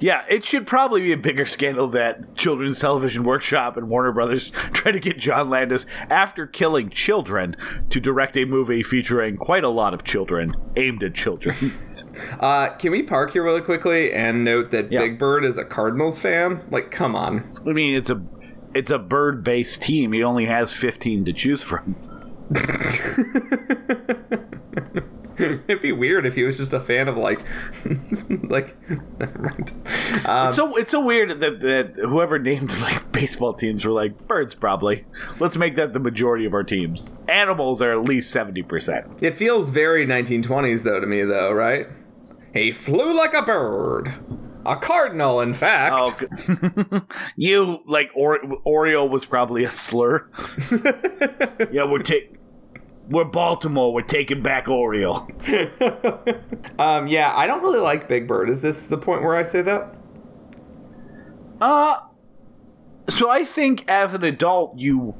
Yeah, it should probably be a bigger scandal that Children's Television Workshop and Warner Brothers try to get John Landis, after killing children, to direct a movie featuring quite a lot of children aimed at children. Uh, can we park here really quickly and note that Yeah. Big Bird is a Cardinals fan? Like, come on. I mean, it's a it's a bird based team. He only has fifteen to choose from. It'd be weird if he was just a fan of like, like, never mind. Um, It's so it's so weird that, that whoever named like baseball teams were like birds. Probably let's make that the majority of our teams. Animals are at least seventy percent. it feels very 1920s though to me though, right? He flew like a bird, a cardinal, in fact. Oh, you like or- Oriole was probably a slur. yeah, we're take we're Baltimore. We're taking back Oriole. Um, yeah, I don't really like Big Bird. Is this the point where I say that? Uh so I think as an adult you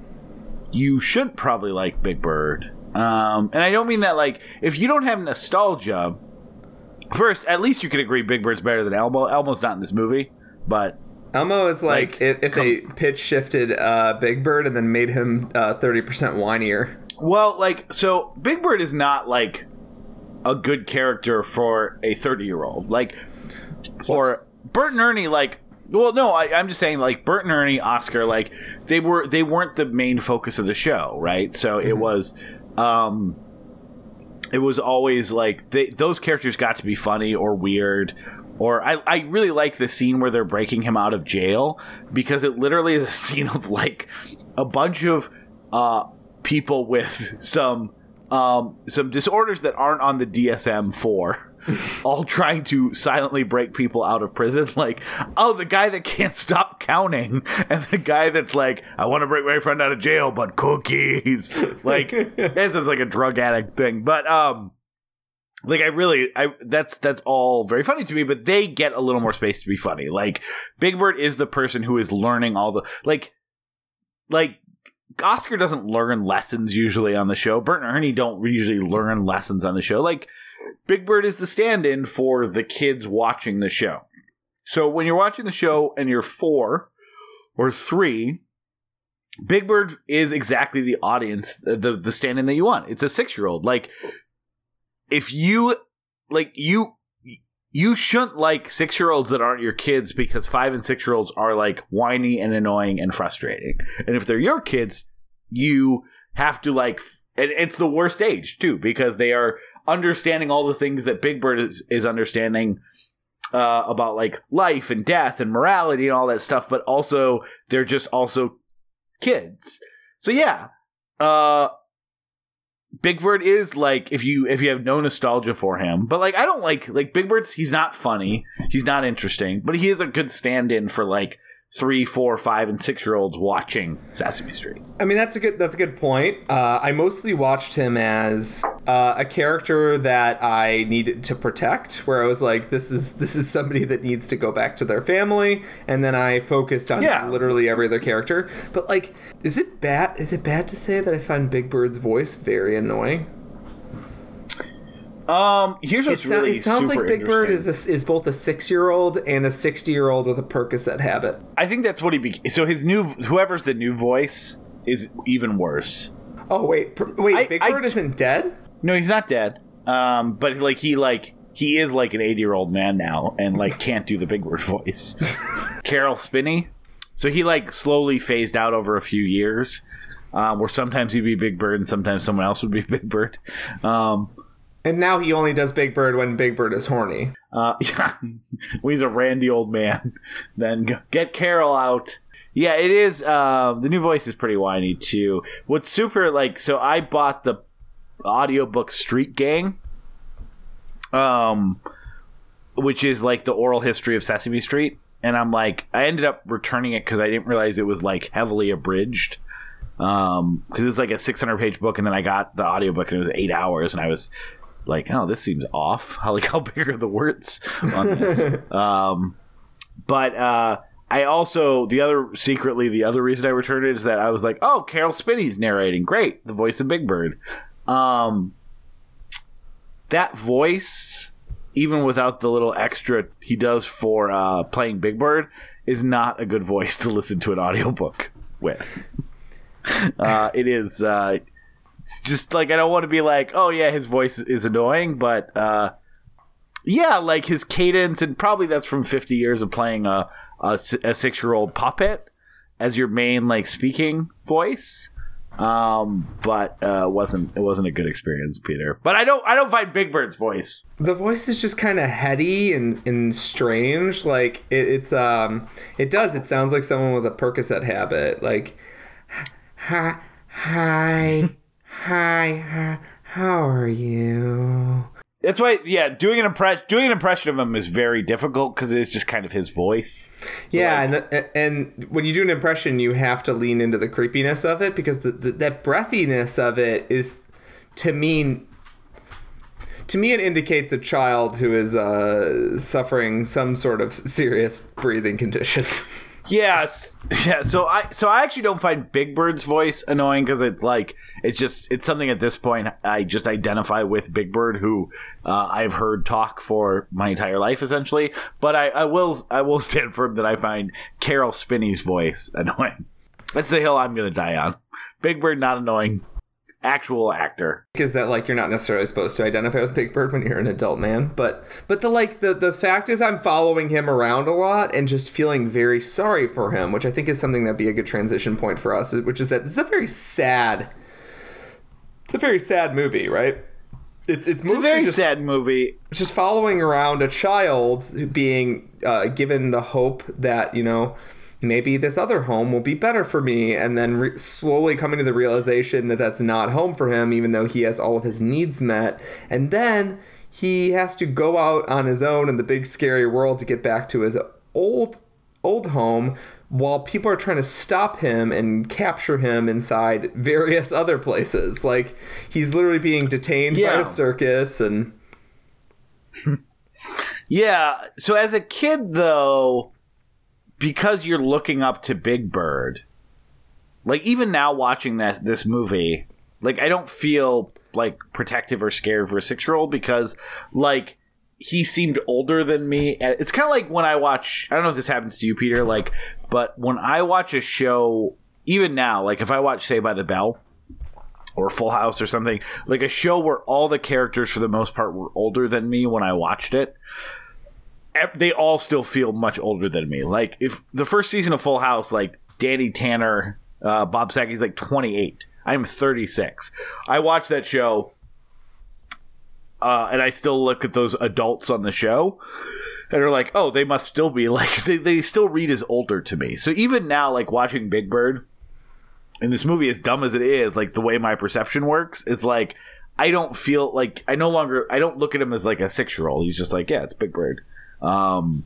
you should probably like Big Bird. Um and I don't mean that like if you don't have nostalgia first at least you could agree Big Bird's better than Elmo. Elmo's not in this movie, but Elmo is like, Like, if, if they pitch shifted uh, Big Bird and then made him uh, 30% whinier. well like so Big Bird is not like a good character for a 30 year old. Like or Bert and Ernie like well no I, i'm just saying like bert and ernie oscar like they were they weren't the main focus of the show right so it was um it was always like they, those characters got to be funny or weird or I, I really like the scene where they're breaking him out of jail because it literally is a scene of like a bunch of uh people with some um some disorders that aren't on the DSM 4 all trying to silently break people out of prison like oh the guy that can't stop counting and the guy that's like I want to break my friend out of jail but cookies like this is like a drug addict thing but um like I really I that's that's all very funny to me, but they get a little more space to be funny. Like Big Bird is the person who is learning all the like like Oscar doesn't learn lessons usually on the show. Bert and Ernie don't usually learn lessons on the show. Like Big Bird is the stand-in for the kids watching the show. So when you're watching the show and you're 4 or 3, Big Bird is exactly the audience, the the stand-in that you want. It's a 6-year-old. Like if you like you you shouldn't like six year olds that aren't your kids because five and six year olds are like whiny and annoying and frustrating. And if they're your kids, you have to like, and it's the worst age too because they are understanding all the things that Big Bird is, is understanding uh, about like life and death and morality and all that stuff, but also they're just also kids. So yeah, uh, Big Bird is like if you if you have no nostalgia for him, but like I don't like like Big Bird's he's not funny, he's not interesting, but he is a good stand-in for like three, four, five, and six year olds watching Sesame Street. I mean, that's a good that's a good point. Uh, I mostly watched him as uh, a character that I needed to protect, where I was like, this is this is somebody that needs to go back to their family, and then I focused on Yeah. literally every other character. But like, is it bad? Is it bad to say that I find Big Bird's voice very annoying? Um, here's It, what's sou- really it sounds like Big Bird is a, is both a six year old and a sixty year old with a Percocet habit. I think that's what he became. So his new whoever's the new voice is even worse. Oh wait, per- wait, I- Big I- Bird isn't dead. No, he's not dead. Um, but like he like he is like an 80 year old man now and like can't do the Big Bird voice. Caroll Spinney. So he like slowly phased out over a few years. Um, where sometimes he'd be Big Bird and sometimes someone else would be Big Bird. Um, And now he only does Big Bird when Big Bird is horny. uh, when he's a randy old man, then get Caroll out. Yeah, it is. Uh, the new voice is pretty whiny too. What's super like? So I bought the audiobook Street Gang, um, which is like the oral history of Sesame Street, and I'm like, I ended up returning it because I didn't realize it was like heavily abridged. Um, because it's like a 600 page book, and then I got the audiobook and it was eight hours, and I was like, oh, this seems off. How like how big are the words on this? um, but uh, I also the other secretly the other reason I returned it is that I was like, oh, Caroll Spinney's narrating, great, the voice of Big Bird. Um, that voice, even without the little extra he does for uh, playing Big Bird, is not a good voice to listen to an audiobook with. uh, it is. Uh, it's just like I don't want to be like, oh yeah, his voice is annoying, but uh, yeah, like his cadence, and probably that's from fifty years of playing a a, six year old puppet as your main like speaking voice. Um, but uh, wasn't it wasn't a good experience, Peter. But I don't I don't find Big Bird's voice. The voice is just kind of heady and, and strange. Like it, it's um, it does. It sounds like someone with a Percocet habit. Like, hi, hi, hi, hi how are you? That's why, yeah, doing an impression doing an impression of him is very difficult because it's just kind of his voice. So, yeah, like- and and when you do an impression, you have to lean into the creepiness of it because the, the that breathiness of it is to me to me it indicates a child who is uh, suffering some sort of serious breathing condition. Yes, yeah. So I so I actually don't find Big Bird's voice annoying because it's like it's just it's something at this point I just identify with Big Bird, who uh, I've heard talk for my entire life essentially. But I, I will I will stand firm that I find Caroll Spinney's voice annoying. That's the hill I'm gonna die on. Big Bird not annoying. Actual actor. is that like you're not necessarily supposed to identify with Big Bird when you're an adult man, but but the like the the fact is I'm following him around a lot and just feeling very sorry for him, which I think is something that'd be a good transition point for us, which is that this is a very sad it's a very sad movie, right? It's it's, It's a very just, sad movie. just following around a child being uh, given the hope that you know maybe this other home will be better for me and then re- slowly coming to the realization that that's not home for him even though he has all of his needs met and then he has to go out on his own in the big scary world to get back to his old old home while people are trying to stop him and capture him inside various other places like he's literally being detained by Yeah. a circus and Yeah. So as a kid, though, because you're looking up to Big Bird, like even now watching this this movie, like I don't feel like protective or scared for a six year old because like he seemed older than me. It's kind of like when I watch. I don't know if this happens to you, Peter. Like, but when I watch a show, even now, like if I watch Saved by the Bell or Full House or something, like a show where all the characters for the most part were older than me when I watched it they all still feel much older than me. Like if the first season of Full House, like Danny Tanner, uh, Bob Saget's like 28. I'm 36. I watch that show, uh, and I still look at those adults on the show, and are like, oh, they must still be like they they still read as older to me. So even now, like watching Big Bird, in this movie, as dumb as it is, like the way my perception works, is like. I don't feel like I no longer I don't look at him as like a six year old. He's just like, yeah, it's Big Bird um,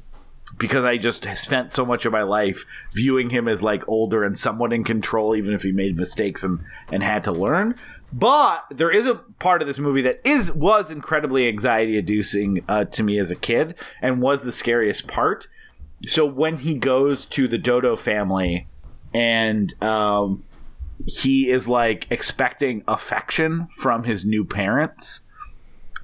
because I just spent so much of my life viewing him as like older and somewhat in control, even if he made mistakes and and had to learn. But there is a part of this movie that is was incredibly anxiety inducing uh, to me as a kid and was the scariest part. So when he goes to the Dodo family and um, he is like expecting affection from his new parents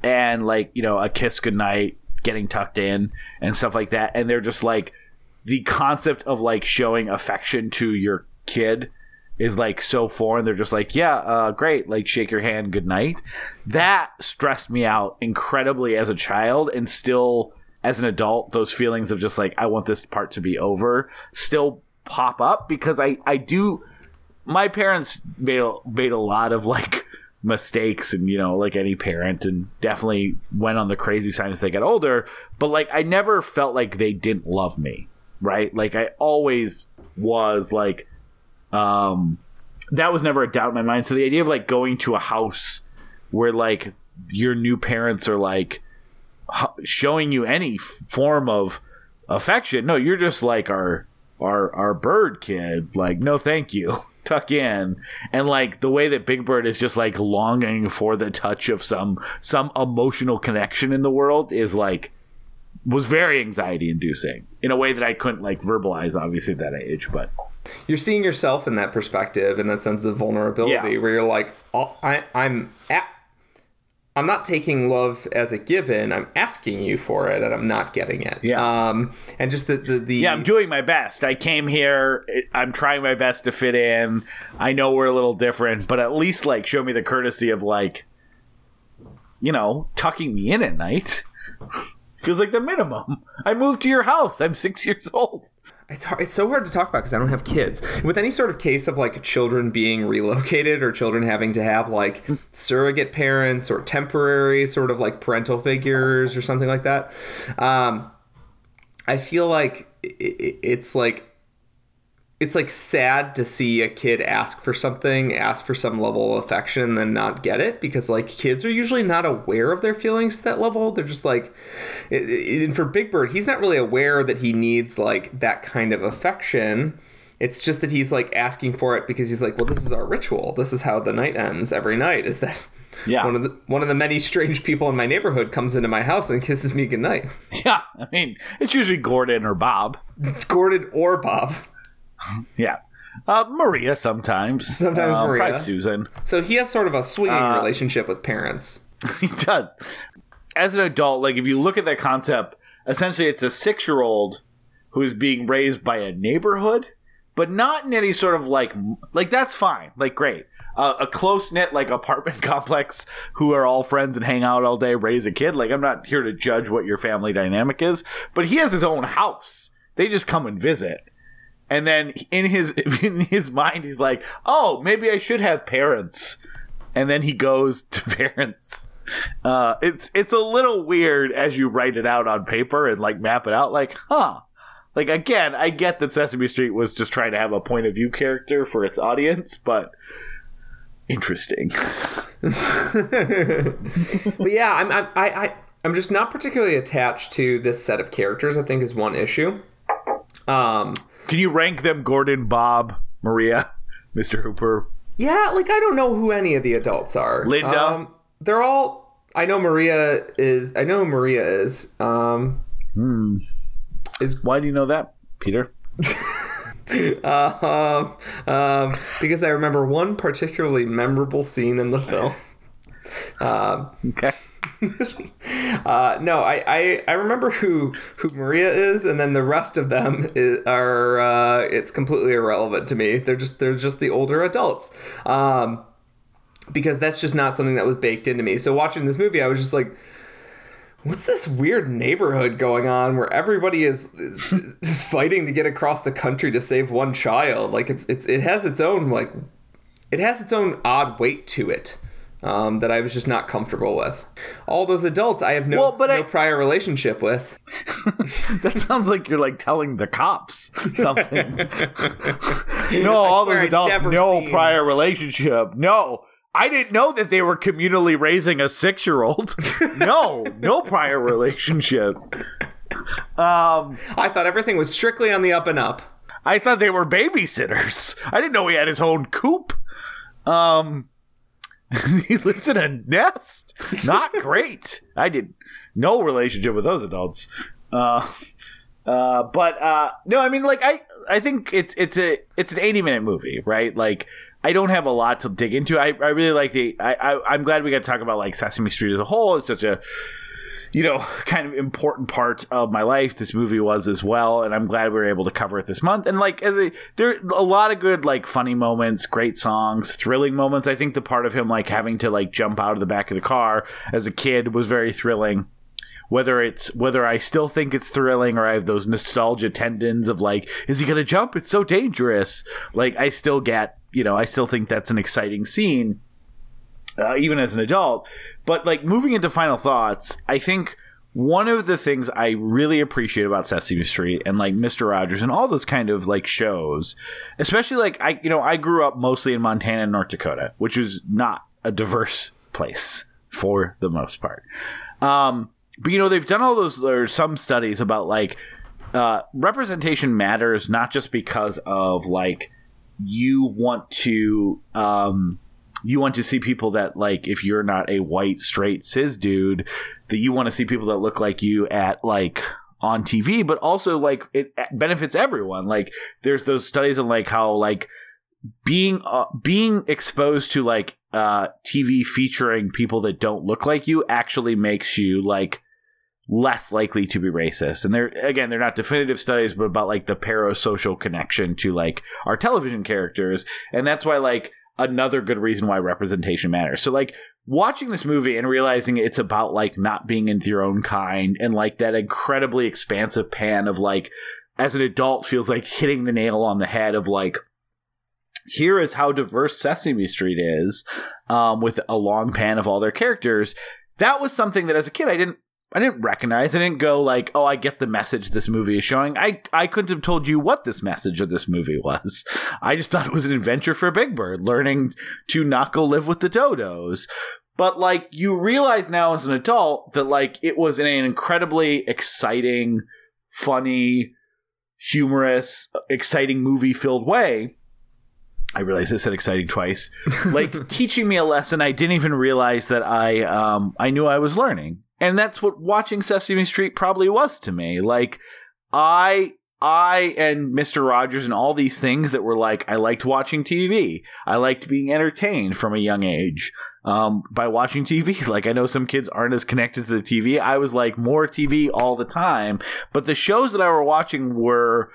and like you know a kiss goodnight getting tucked in and stuff like that and they're just like the concept of like showing affection to your kid is like so foreign they're just like yeah uh, great like shake your hand good night. That stressed me out incredibly as a child and still as an adult those feelings of just like i want this part to be over still pop up because i i do my parents made a, made a lot of like mistakes and you know like any parent and definitely went on the crazy side as they got older but like i never felt like they didn't love me right? Like i always was like um that was never a doubt in my mind. So the idea of like going to a house where like your new parents are like showing you any form of affection no you're just like our our our bird kid. Like no thank you. Tuck in. And like the way that big bird is just like longing for the touch of some some emotional connection in the world is like was very anxiety inducing in a way that I couldn't like verbalize obviously at that age, but You're seeing yourself in that perspective, in that sense of vulnerability, Yeah. where you're like, oh, I, I'm at, I'm not taking love as a given. I'm asking you for it, and I'm not getting it. Yeah. Um, and just the the, the yeah, I'm doing my best. I came here. I'm trying my best to fit in. I know we're a little different, but at least like show me the courtesy of like, you know, tucking me in at night. Feels like the minimum. I moved to your house. I'm six years old. It's hard, it's so hard to talk about because I don't have kids. With any sort of case of like children being relocated or children having to have like surrogate parents or temporary sort of like parental figures or something like that, um, I feel like it's like it's like sad to see a kid ask for something, ask for some level of affection, and then not get it because like kids are usually not aware of their feelings to that level. They're just like, and for Big Bird, he's not really aware that he needs like that kind of affection. It's just that he's like asking for it because he's like, well, this is our ritual. This is how the night ends every night. Is that Yeah. one of the one of the many strange people in my neighborhood comes into my house and kisses me goodnight. Yeah, I mean, it's usually Gordon or Bob. Gordon or Bob. Yeah. Uh, Maria sometimes. Sometimes Uh, Maria. Probably Susan. So he has sort of a swinging Uh, relationship with parents. he does. As an adult, like if you look at that concept, essentially it's a six year old who is being raised by a neighborhood, but not in any sort of like like that's fine, like great. Uh, a close knit like apartment complex who are all friends and hang out all day, raise a kid. Like I'm not here to judge what your family dynamic is, but he has his own house. They just come and visit. And then in his in his mind, he's like, "Oh, maybe I should have parents." And then he goes to parents. Uh, it's it's a little weird as you write it out on paper and like map it out. Like, huh? Like again, I get that Sesame Street was just trying to have a point of view character for its audience, but interesting. But yeah, I'm I, I I'm just not particularly attached to this set of characters. I think is one issue. Um, Can you rank them? Gordon, Bob, Maria, Mr. Hooper. yeah, like I don't know who any of the adults are. Linda? Um, they're all. I know Maria is. I know who Maria is. Um, hmm. Is Why do you know that, Peter? um, um, because I remember one particularly memorable scene in the film. Um, okay. Uh, no, I, I, I remember who who Maria is, and then the rest of them i are uh, it's completely irrelevant to me. They're just they're just the older adults, um, because that's just not something that was baked into me. So watching this movie, I was just like, what's this weird neighborhood going on where everybody is, is just fighting to get across the country to save one child? Like it's it's it has its own like it has its own odd weight to it. Um, that I was just not comfortable with. All those adults I have no, Well, but no I- prior relationship with. That sounds like you're like telling the cops something. no, all those adults, no seen- prior relationship. No, I didn't know that they were communally raising a six year old. no, no prior relationship. Um, I thought everything was strictly on the up and up. I thought they were babysitters. I didn't know he had his own coop. Um, he lives in a nest. Not great. I did no relationship with those adults. Uh, uh, but uh, no, I mean, like I, I think it's it's a it's an eighty minute movie, right? Like I don't have a lot to dig into. I, I really like the. I, I I'm glad we got to talk about like Sesame Street as a whole. It's such a you know, kind of important part of my life. This movie was as well, and I'm glad we were able to cover it this month. And like, as a there a lot of good like funny moments, great songs, thrilling moments. I think the part of him like having to like jump out of the back of the car as a kid was very thrilling. Whether it's whether I still think it's thrilling or I have those nostalgia tendons of like, is he gonna jump? It's so dangerous. Like I still get, you know, I still think that's an exciting scene uh, even as an adult. But like moving into final thoughts, I think one of the things I really appreciate about Sesame Street and like Mr. Rogers and all those kind of like shows, especially like I you know I grew up mostly in Montana and North Dakota, which is not a diverse place for the most part. Um, but you know they've done all those there's some studies about like uh, representation matters not just because of like you want to um, you want to see people that like if you're not a white straight cis dude that you want to see people that look like you at like on TV but also like it benefits everyone like there's those studies on like how like being uh, being exposed to like uh TV featuring people that don't look like you actually makes you like less likely to be racist. And they're again, they're not definitive studies, but about like the parasocial connection to like our television characters. And that's why like another good reason why representation matters. So like watching this movie and realizing it's about like not being into your own kind and like that incredibly expansive pan of like as an adult feels like hitting the nail on the head of like here is how diverse Sesame Street is, um, with a long pan of all their characters. That was something that as a kid I didn't I didn't recognize. I didn't go like, oh, I get the message this movie is showing. I I couldn't have told you what this message of this movie was. I just thought it was an adventure for Big Bird, learning to not go live with the dodos. But like you realize now as an adult that like it was in an incredibly exciting, funny, humorous, exciting movie filled way. I realized I said exciting twice. Like teaching me a lesson I didn't even realize that I um I knew I was learning. And that's what watching Sesame Street probably was to me. Like I I and Mr. Rogers and all these things that were like I liked watching TV. I liked being entertained from a young age um, by watching TV. Like I know some kids aren't as connected to the TV. I was like more TV all the time, but the shows that I were watching were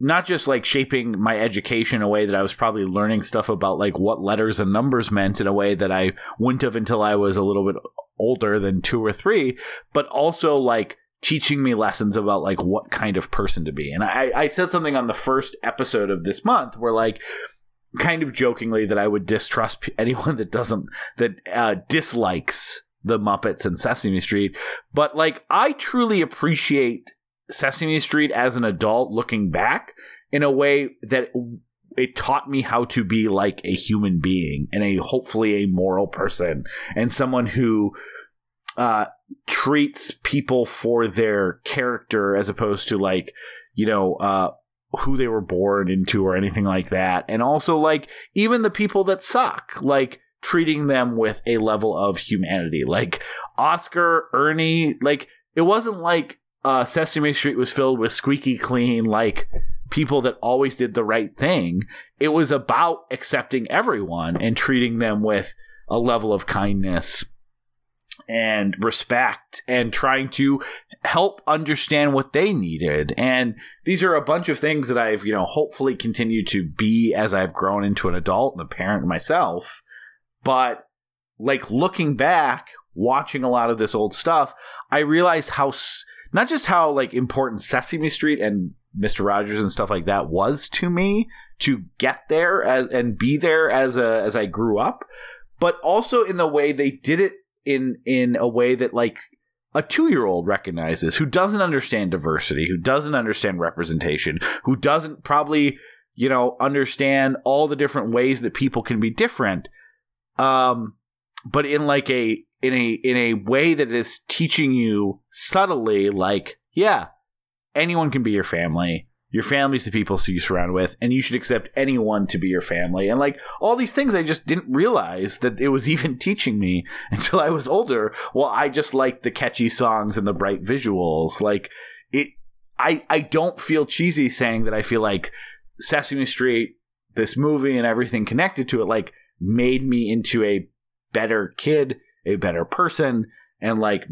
not just like shaping my education in a way that I was probably learning stuff about like what letters and numbers meant in a way that I wouldn't have until I was a little bit older than two or three, but also like teaching me lessons about like what kind of person to be. And I, I said something on the first episode of this month where like kind of jokingly that I would distrust anyone that doesn't that uh, dislikes the Muppets and Sesame Street, but like I truly appreciate Sesame Street as an adult looking back in a way that it taught me how to be like a human being and a hopefully a moral person and someone who uh, treats people for their character as opposed to like you know uh, who they were born into or anything like that. And also like even the people that suck like treating them with a level of humanity. Like oscar ernie like it wasn't like uh, sesame street was filled with squeaky clean like people that always did the right thing it was about accepting everyone and treating them with a level of kindness and respect and trying to help understand what they needed. And these are a bunch of things that I've, you know, hopefully continued to be as I've grown into an adult and a parent myself. But like looking back, watching a lot of this old stuff, I realized how not just how like important Sesame Street and Mr. Rogers and stuff like that was to me to get there as, and be there as a as I grew up, but also in the way they did it in in a way that like a two year old recognizes who doesn't understand diversity, who doesn't understand representation, who doesn't probably you know understand all the different ways that people can be different, um, but in like a in a in a way that is teaching you subtly, like yeah, anyone can be your family. Your family's the people you surround with, and you should accept anyone to be your family. And like all these things, I just didn't realize that it was even teaching me until I was older. Well, I just liked the catchy songs and the bright visuals. Like it, I I don't feel cheesy saying that I feel like Sesame Street, this movie, and everything connected to it, like made me into a better kid, a better person, and like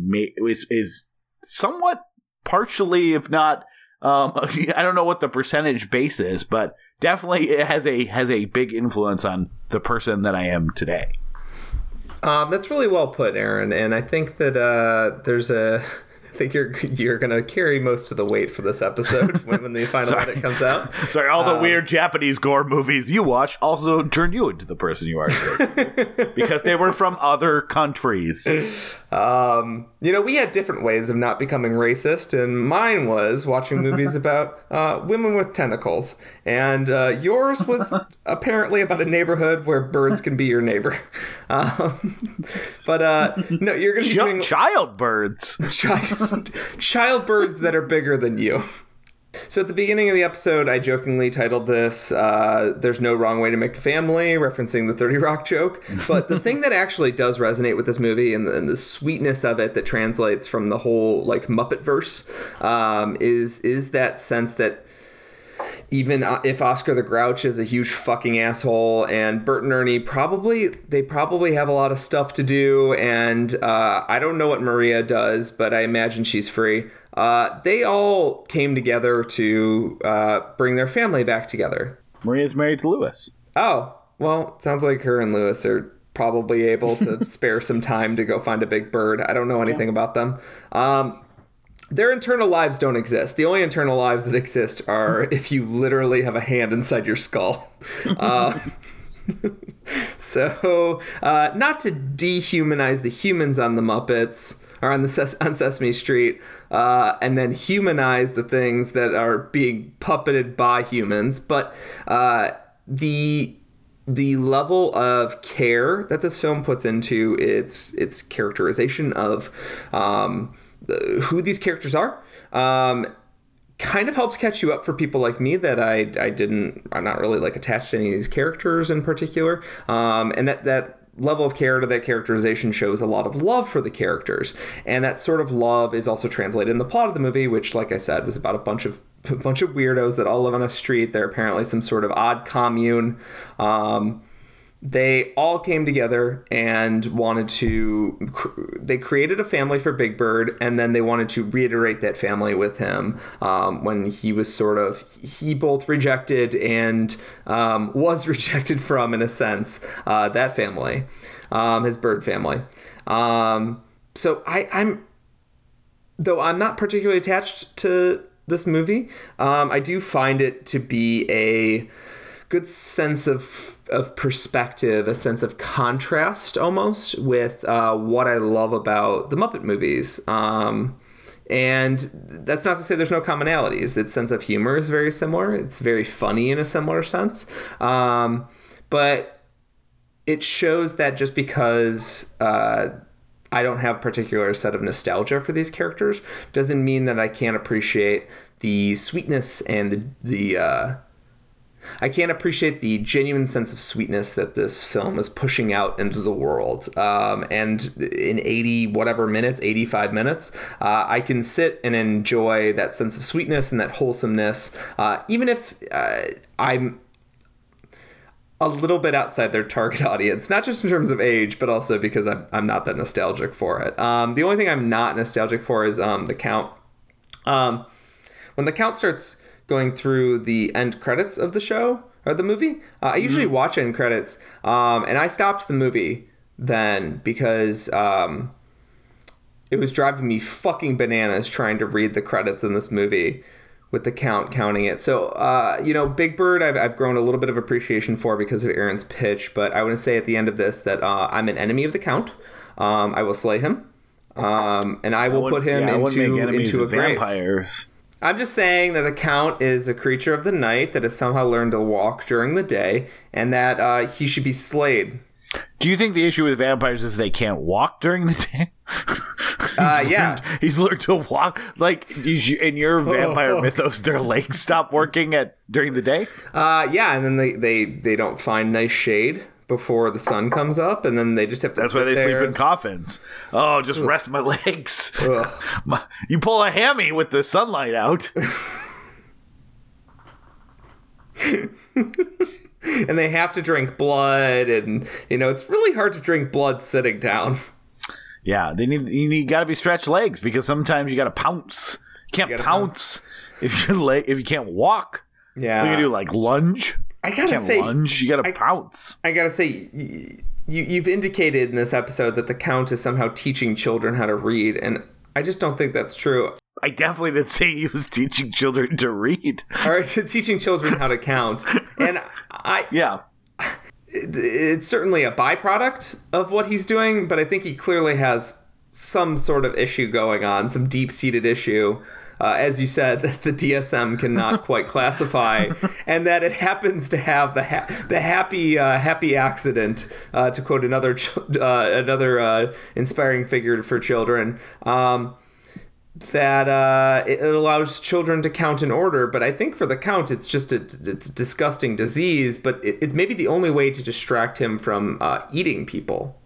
is is somewhat partially, if not, um, I don't know what the percentage base is, but definitely it has a has a big influence on the person that I am today. Um, that's really well put, Aaron. And I think that uh, there's a. I think you're you're gonna carry most of the weight for this episode when, when the final edit comes out. Sorry, all the weird Japanese gore movies you watch also turned you into the person you are because they were from other countries. Um, you know, we had different ways of not becoming racist, and mine was watching movies about uh, women with tentacles, and uh, yours was apparently about a neighborhood where birds can be your neighbor. Um, but uh, no, you're going to be Ch- doing child birds. child, child birds that are bigger than you. So at the beginning of the episode, I jokingly titled this uh, "There's no wrong way to make a family," referencing the Thirty Rock joke. But the thing that actually does resonate with this movie and the, and the sweetness of it that translates from the whole like Muppet verse um, is is that sense that even uh, if Oscar the Grouch is a huge fucking asshole, and Bert and Ernie probably they probably have a lot of stuff to do, and uh, I don't know what Maria does, but I imagine she's free. Uh, they all came together to uh, bring their family back together. Maria's married to Lewis. Oh, well, sounds like her and Lewis are probably able to spare some time to go find a big bird. I don't know anything about them. Um, their internal lives don't exist. The only internal lives that exist are if you literally have a hand inside your skull. Uh, so, uh, not to dehumanize the humans on the Muppets on the Ses- on Sesame Street, uh, and then humanize the things that are being puppeted by humans, but uh, the the level of care that this film puts into its its characterization of um, who these characters are um, kind of helps catch you up for people like me that I, I didn't I'm not really like attached to any of these characters in particular. Um, and that that level of care to that characterization shows a lot of love for the characters. And that sort of love is also translated in the plot of the movie which like I said was about a bunch of a bunch of weirdos that all live on a street. They're apparently some sort of odd commune. Um, they all came together and wanted to they created a family for big bird and then they wanted to reiterate that family with him um, when he was sort of he both rejected and um, was rejected from in a sense uh, that family um, his bird family. Um, so I, i'm though i'm not particularly attached to this movie um, i do find it to be a good sense of of perspective, a sense of contrast almost with uh, what I love about the Muppet movies. Um, and that's not to say there's no commonalities. Its sense of humor is very similar. It's very funny in a similar sense. Um, but it shows that just because uh, I don't have a particular set of nostalgia for these characters doesn't mean that I can't appreciate the sweetness and the the uh, I can't appreciate the genuine sense of sweetness that this film is pushing out into the world. Um, and in 80 whatever minutes, 85 minutes, uh, I can sit and enjoy that sense of sweetness and that wholesomeness, uh, even if uh, I'm a little bit outside their target audience, not just in terms of age, but also because I'm, I'm not that nostalgic for it. Um, the only thing I'm not nostalgic for is um, the count. Um, when the count starts going through the end credits of the show or the movie. Uh, I usually watch end credits, um, and I stopped the movie then because um, it was driving me fucking bananas trying to read the credits in this movie with the count counting it. So, uh, you know, Big Bird, I've, I've grown a little bit of appreciation for because of Aaron's pitch, but I want to say at the end of this that uh, I'm an enemy of the count. Um, I will slay him. Um, and I will put him yeah, into into a of grave. I'm just saying that the Count is a creature of the night that has somehow learned to walk during the day, and that uh, he should be slayed. Do you think the issue with vampires is they can't walk during the day? Uh, yeah. He's learned to walk like in your vampire mythos. Their legs stop working at during the day. Uh, yeah, and then they, they, they don't find nice shade before the sun comes up, and then they just have to That's why they there. sleep in coffins. Oh, just rest my legs. My- you pull a hammy with the sunlight out. and they have to drink blood, and, you know, it's really hard to drink blood sitting down. Yeah, they need you need got to be stretched legs because sometimes you got to pounce. You can't gotta pounce, if your leg if you can't walk. Yeah. You do like lunge? I gotta say, lunge. You got to I- pounce. I gotta say, you, you've indicated in this episode that the Count is somehow teaching children how to read, and I just don't think that's true. I definitely didn't say he was teaching children to read. Or teaching children how to count, and I, Yeah. it's certainly a byproduct of what he's doing, but I think he clearly has some sort of issue going on, some deep seated issue. Uh, as you said, that the DSM cannot quite classify, and that it happens to have the ha- the happy uh, happy accident, uh, to quote another ch- uh, another uh, inspiring figure for children. Um, that uh, it allows children to count in order. But I think for the count, it's just a it's a disgusting disease. But it, it's maybe the only way to distract him from uh, eating people.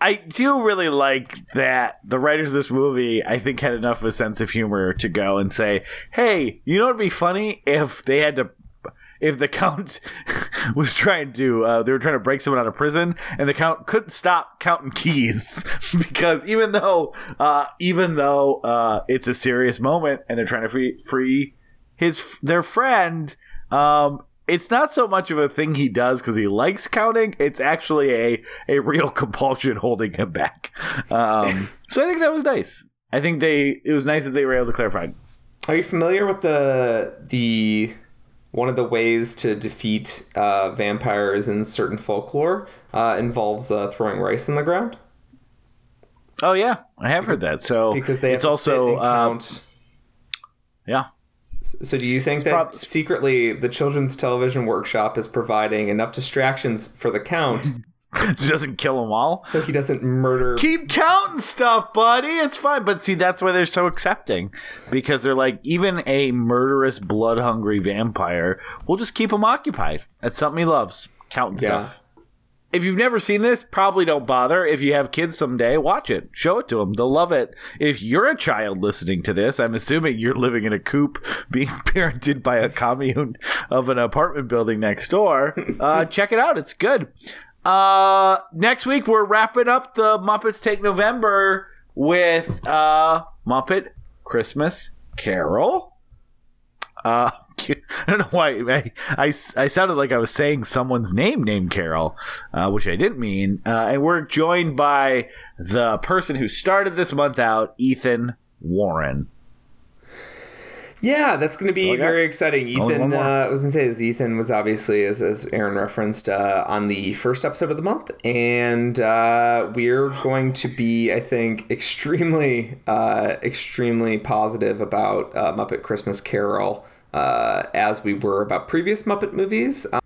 I do really like that the writers of this movie, I think, had enough of a sense of humor to go and say, "Hey, you know what'd be funny if they had to." If the count was trying to, uh, they were trying to break someone out of prison, and the count couldn't stop counting keys because even though, uh, even though uh, it's a serious moment and they're trying to free, free his their friend, um, it's not so much of a thing he does because he likes counting. It's actually a a real compulsion holding him back. Um, so I think that was nice. I think they it was nice that they were able to clarify. Are you familiar with the the one of the ways to defeat uh, vampires in certain folklore uh, involves uh, throwing rice in the ground Oh yeah, I have heard that. So because they have it's to also uh, count. yeah. So do you think that prob- secretly the Children's Television Workshop is providing enough distractions for the count It doesn't kill them all. so he doesn't murder? Keep counting stuff, buddy. It's fine. But see, that's why they're so accepting because they're like, even a murderous, blood hungry vampire, we'll just keep him occupied. That's something he loves. Counting Yeah. stuff. If you've never seen this, probably don't bother. If you have kids someday, watch it. Show it to them. They'll love it. If you're a child listening to this, I'm assuming you're living in a coop being parented by a commune of an apartment building next door. Uh, check it out. It's good. Uh, next week, we're wrapping up the Muppets Take November with uh, Muppet Christmas Carol. Uh, I don't know why I, I, I sounded like I was saying someone's name named Carol, uh, which I didn't mean. Uh, and we're joined by the person who started this month out, Ethan Warren. Yeah, that's going to be very exciting. Ethan, uh, I was going to say this. Ethan was obviously, as, as Aaron referenced, uh, on the first episode of the month, and uh, we're going to be, I think, extremely, uh, extremely positive about uh, Muppet Christmas Carol, uh, as we were about previous Muppet movies. Uh,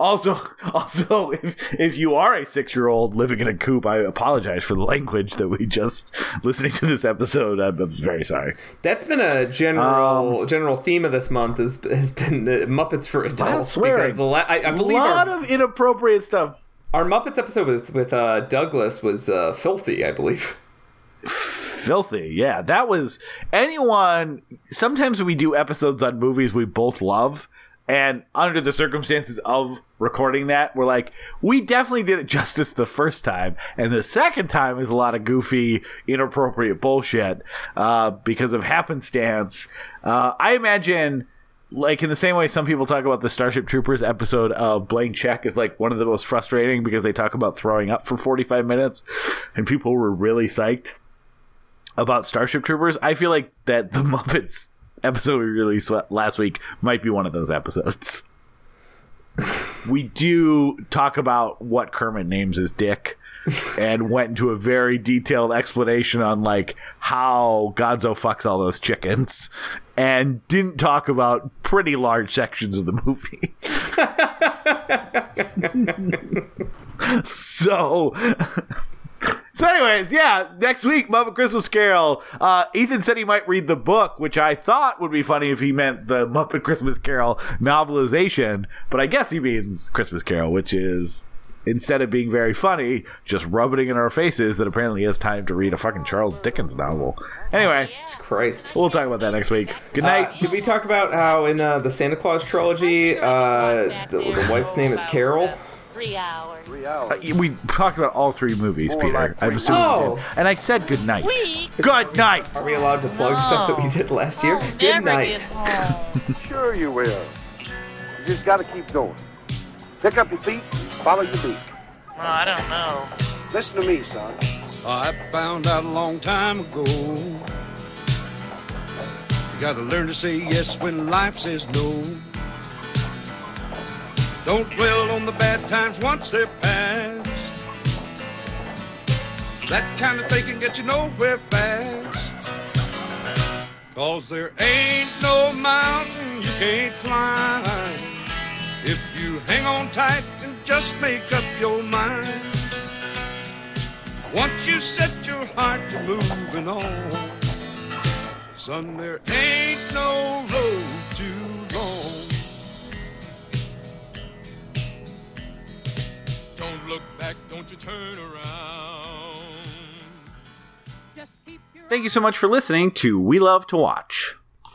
Also, also, if if you are a six year old living in a coop, I apologize for the language that we just listening to this episode. I'm, I'm very sorry. that's been a general Um, general theme of this month has, has been uh, Muppets for adults swearing. because the la- I, I A believe a lot our, of inappropriate stuff. our Muppets episode with with uh, Douglas was uh, filthy. I believe. Filthy. Yeah, that was anyone. Sometimes we do episodes on movies we both love, and under the circumstances of recording that, we're like, we definitely did it justice the first time, and the second time is a lot of goofy, inappropriate bullshit uh, because of happenstance. Uh, I imagine. Like in the same way some people talk about the Starship Troopers episode of Blank Check is like one of the most frustrating because they talk about throwing up for 45 minutes and people were really psyched about Starship Troopers, I feel like that the Muppets episode we released last week might be one of those episodes. we do talk about what Kermit names his dick and went into a very detailed explanation on like how Gonzo fucks all those chickens and didn't talk about pretty large sections of the movie. so so, anyways, yeah, next week, Muppet Christmas Carol. Uh, Ethan said he might read the book, which I thought would be funny if he meant the Muppet Christmas Carol novelization, but I guess he means Christmas Carol, which is instead of being very funny, just rubbing it in our faces that apparently he has time to read a fucking Charles Dickens novel. Anyway, Christ. we'll talk about that next week. Good Uh, night. did we talk about how in uh, the Santa Claus trilogy, uh, the, the wife's name is Carol? Three hours. three Uh, we talked about all three movies, Peter. I'm assuming. Oh. we did. And I said good night. Week. Good night. Are we allowed to plug stuff that we did last year? Good night. Sure you will. You just gotta keep going. Pick up your feet, follow your beat. Oh, I don't know. Listen to me, son. I found out a long time ago. You gotta learn to say yes when life says no. Don't dwell on the bad times once they're past. That kind of thinking gets you nowhere fast. Cause there ain't no mountain you can't climb. If you hang on tight and just make up your mind. Once you set your heart to moving on, son, there ain't no road don't you turn around. Thank you so much for listening to We Love to Watch.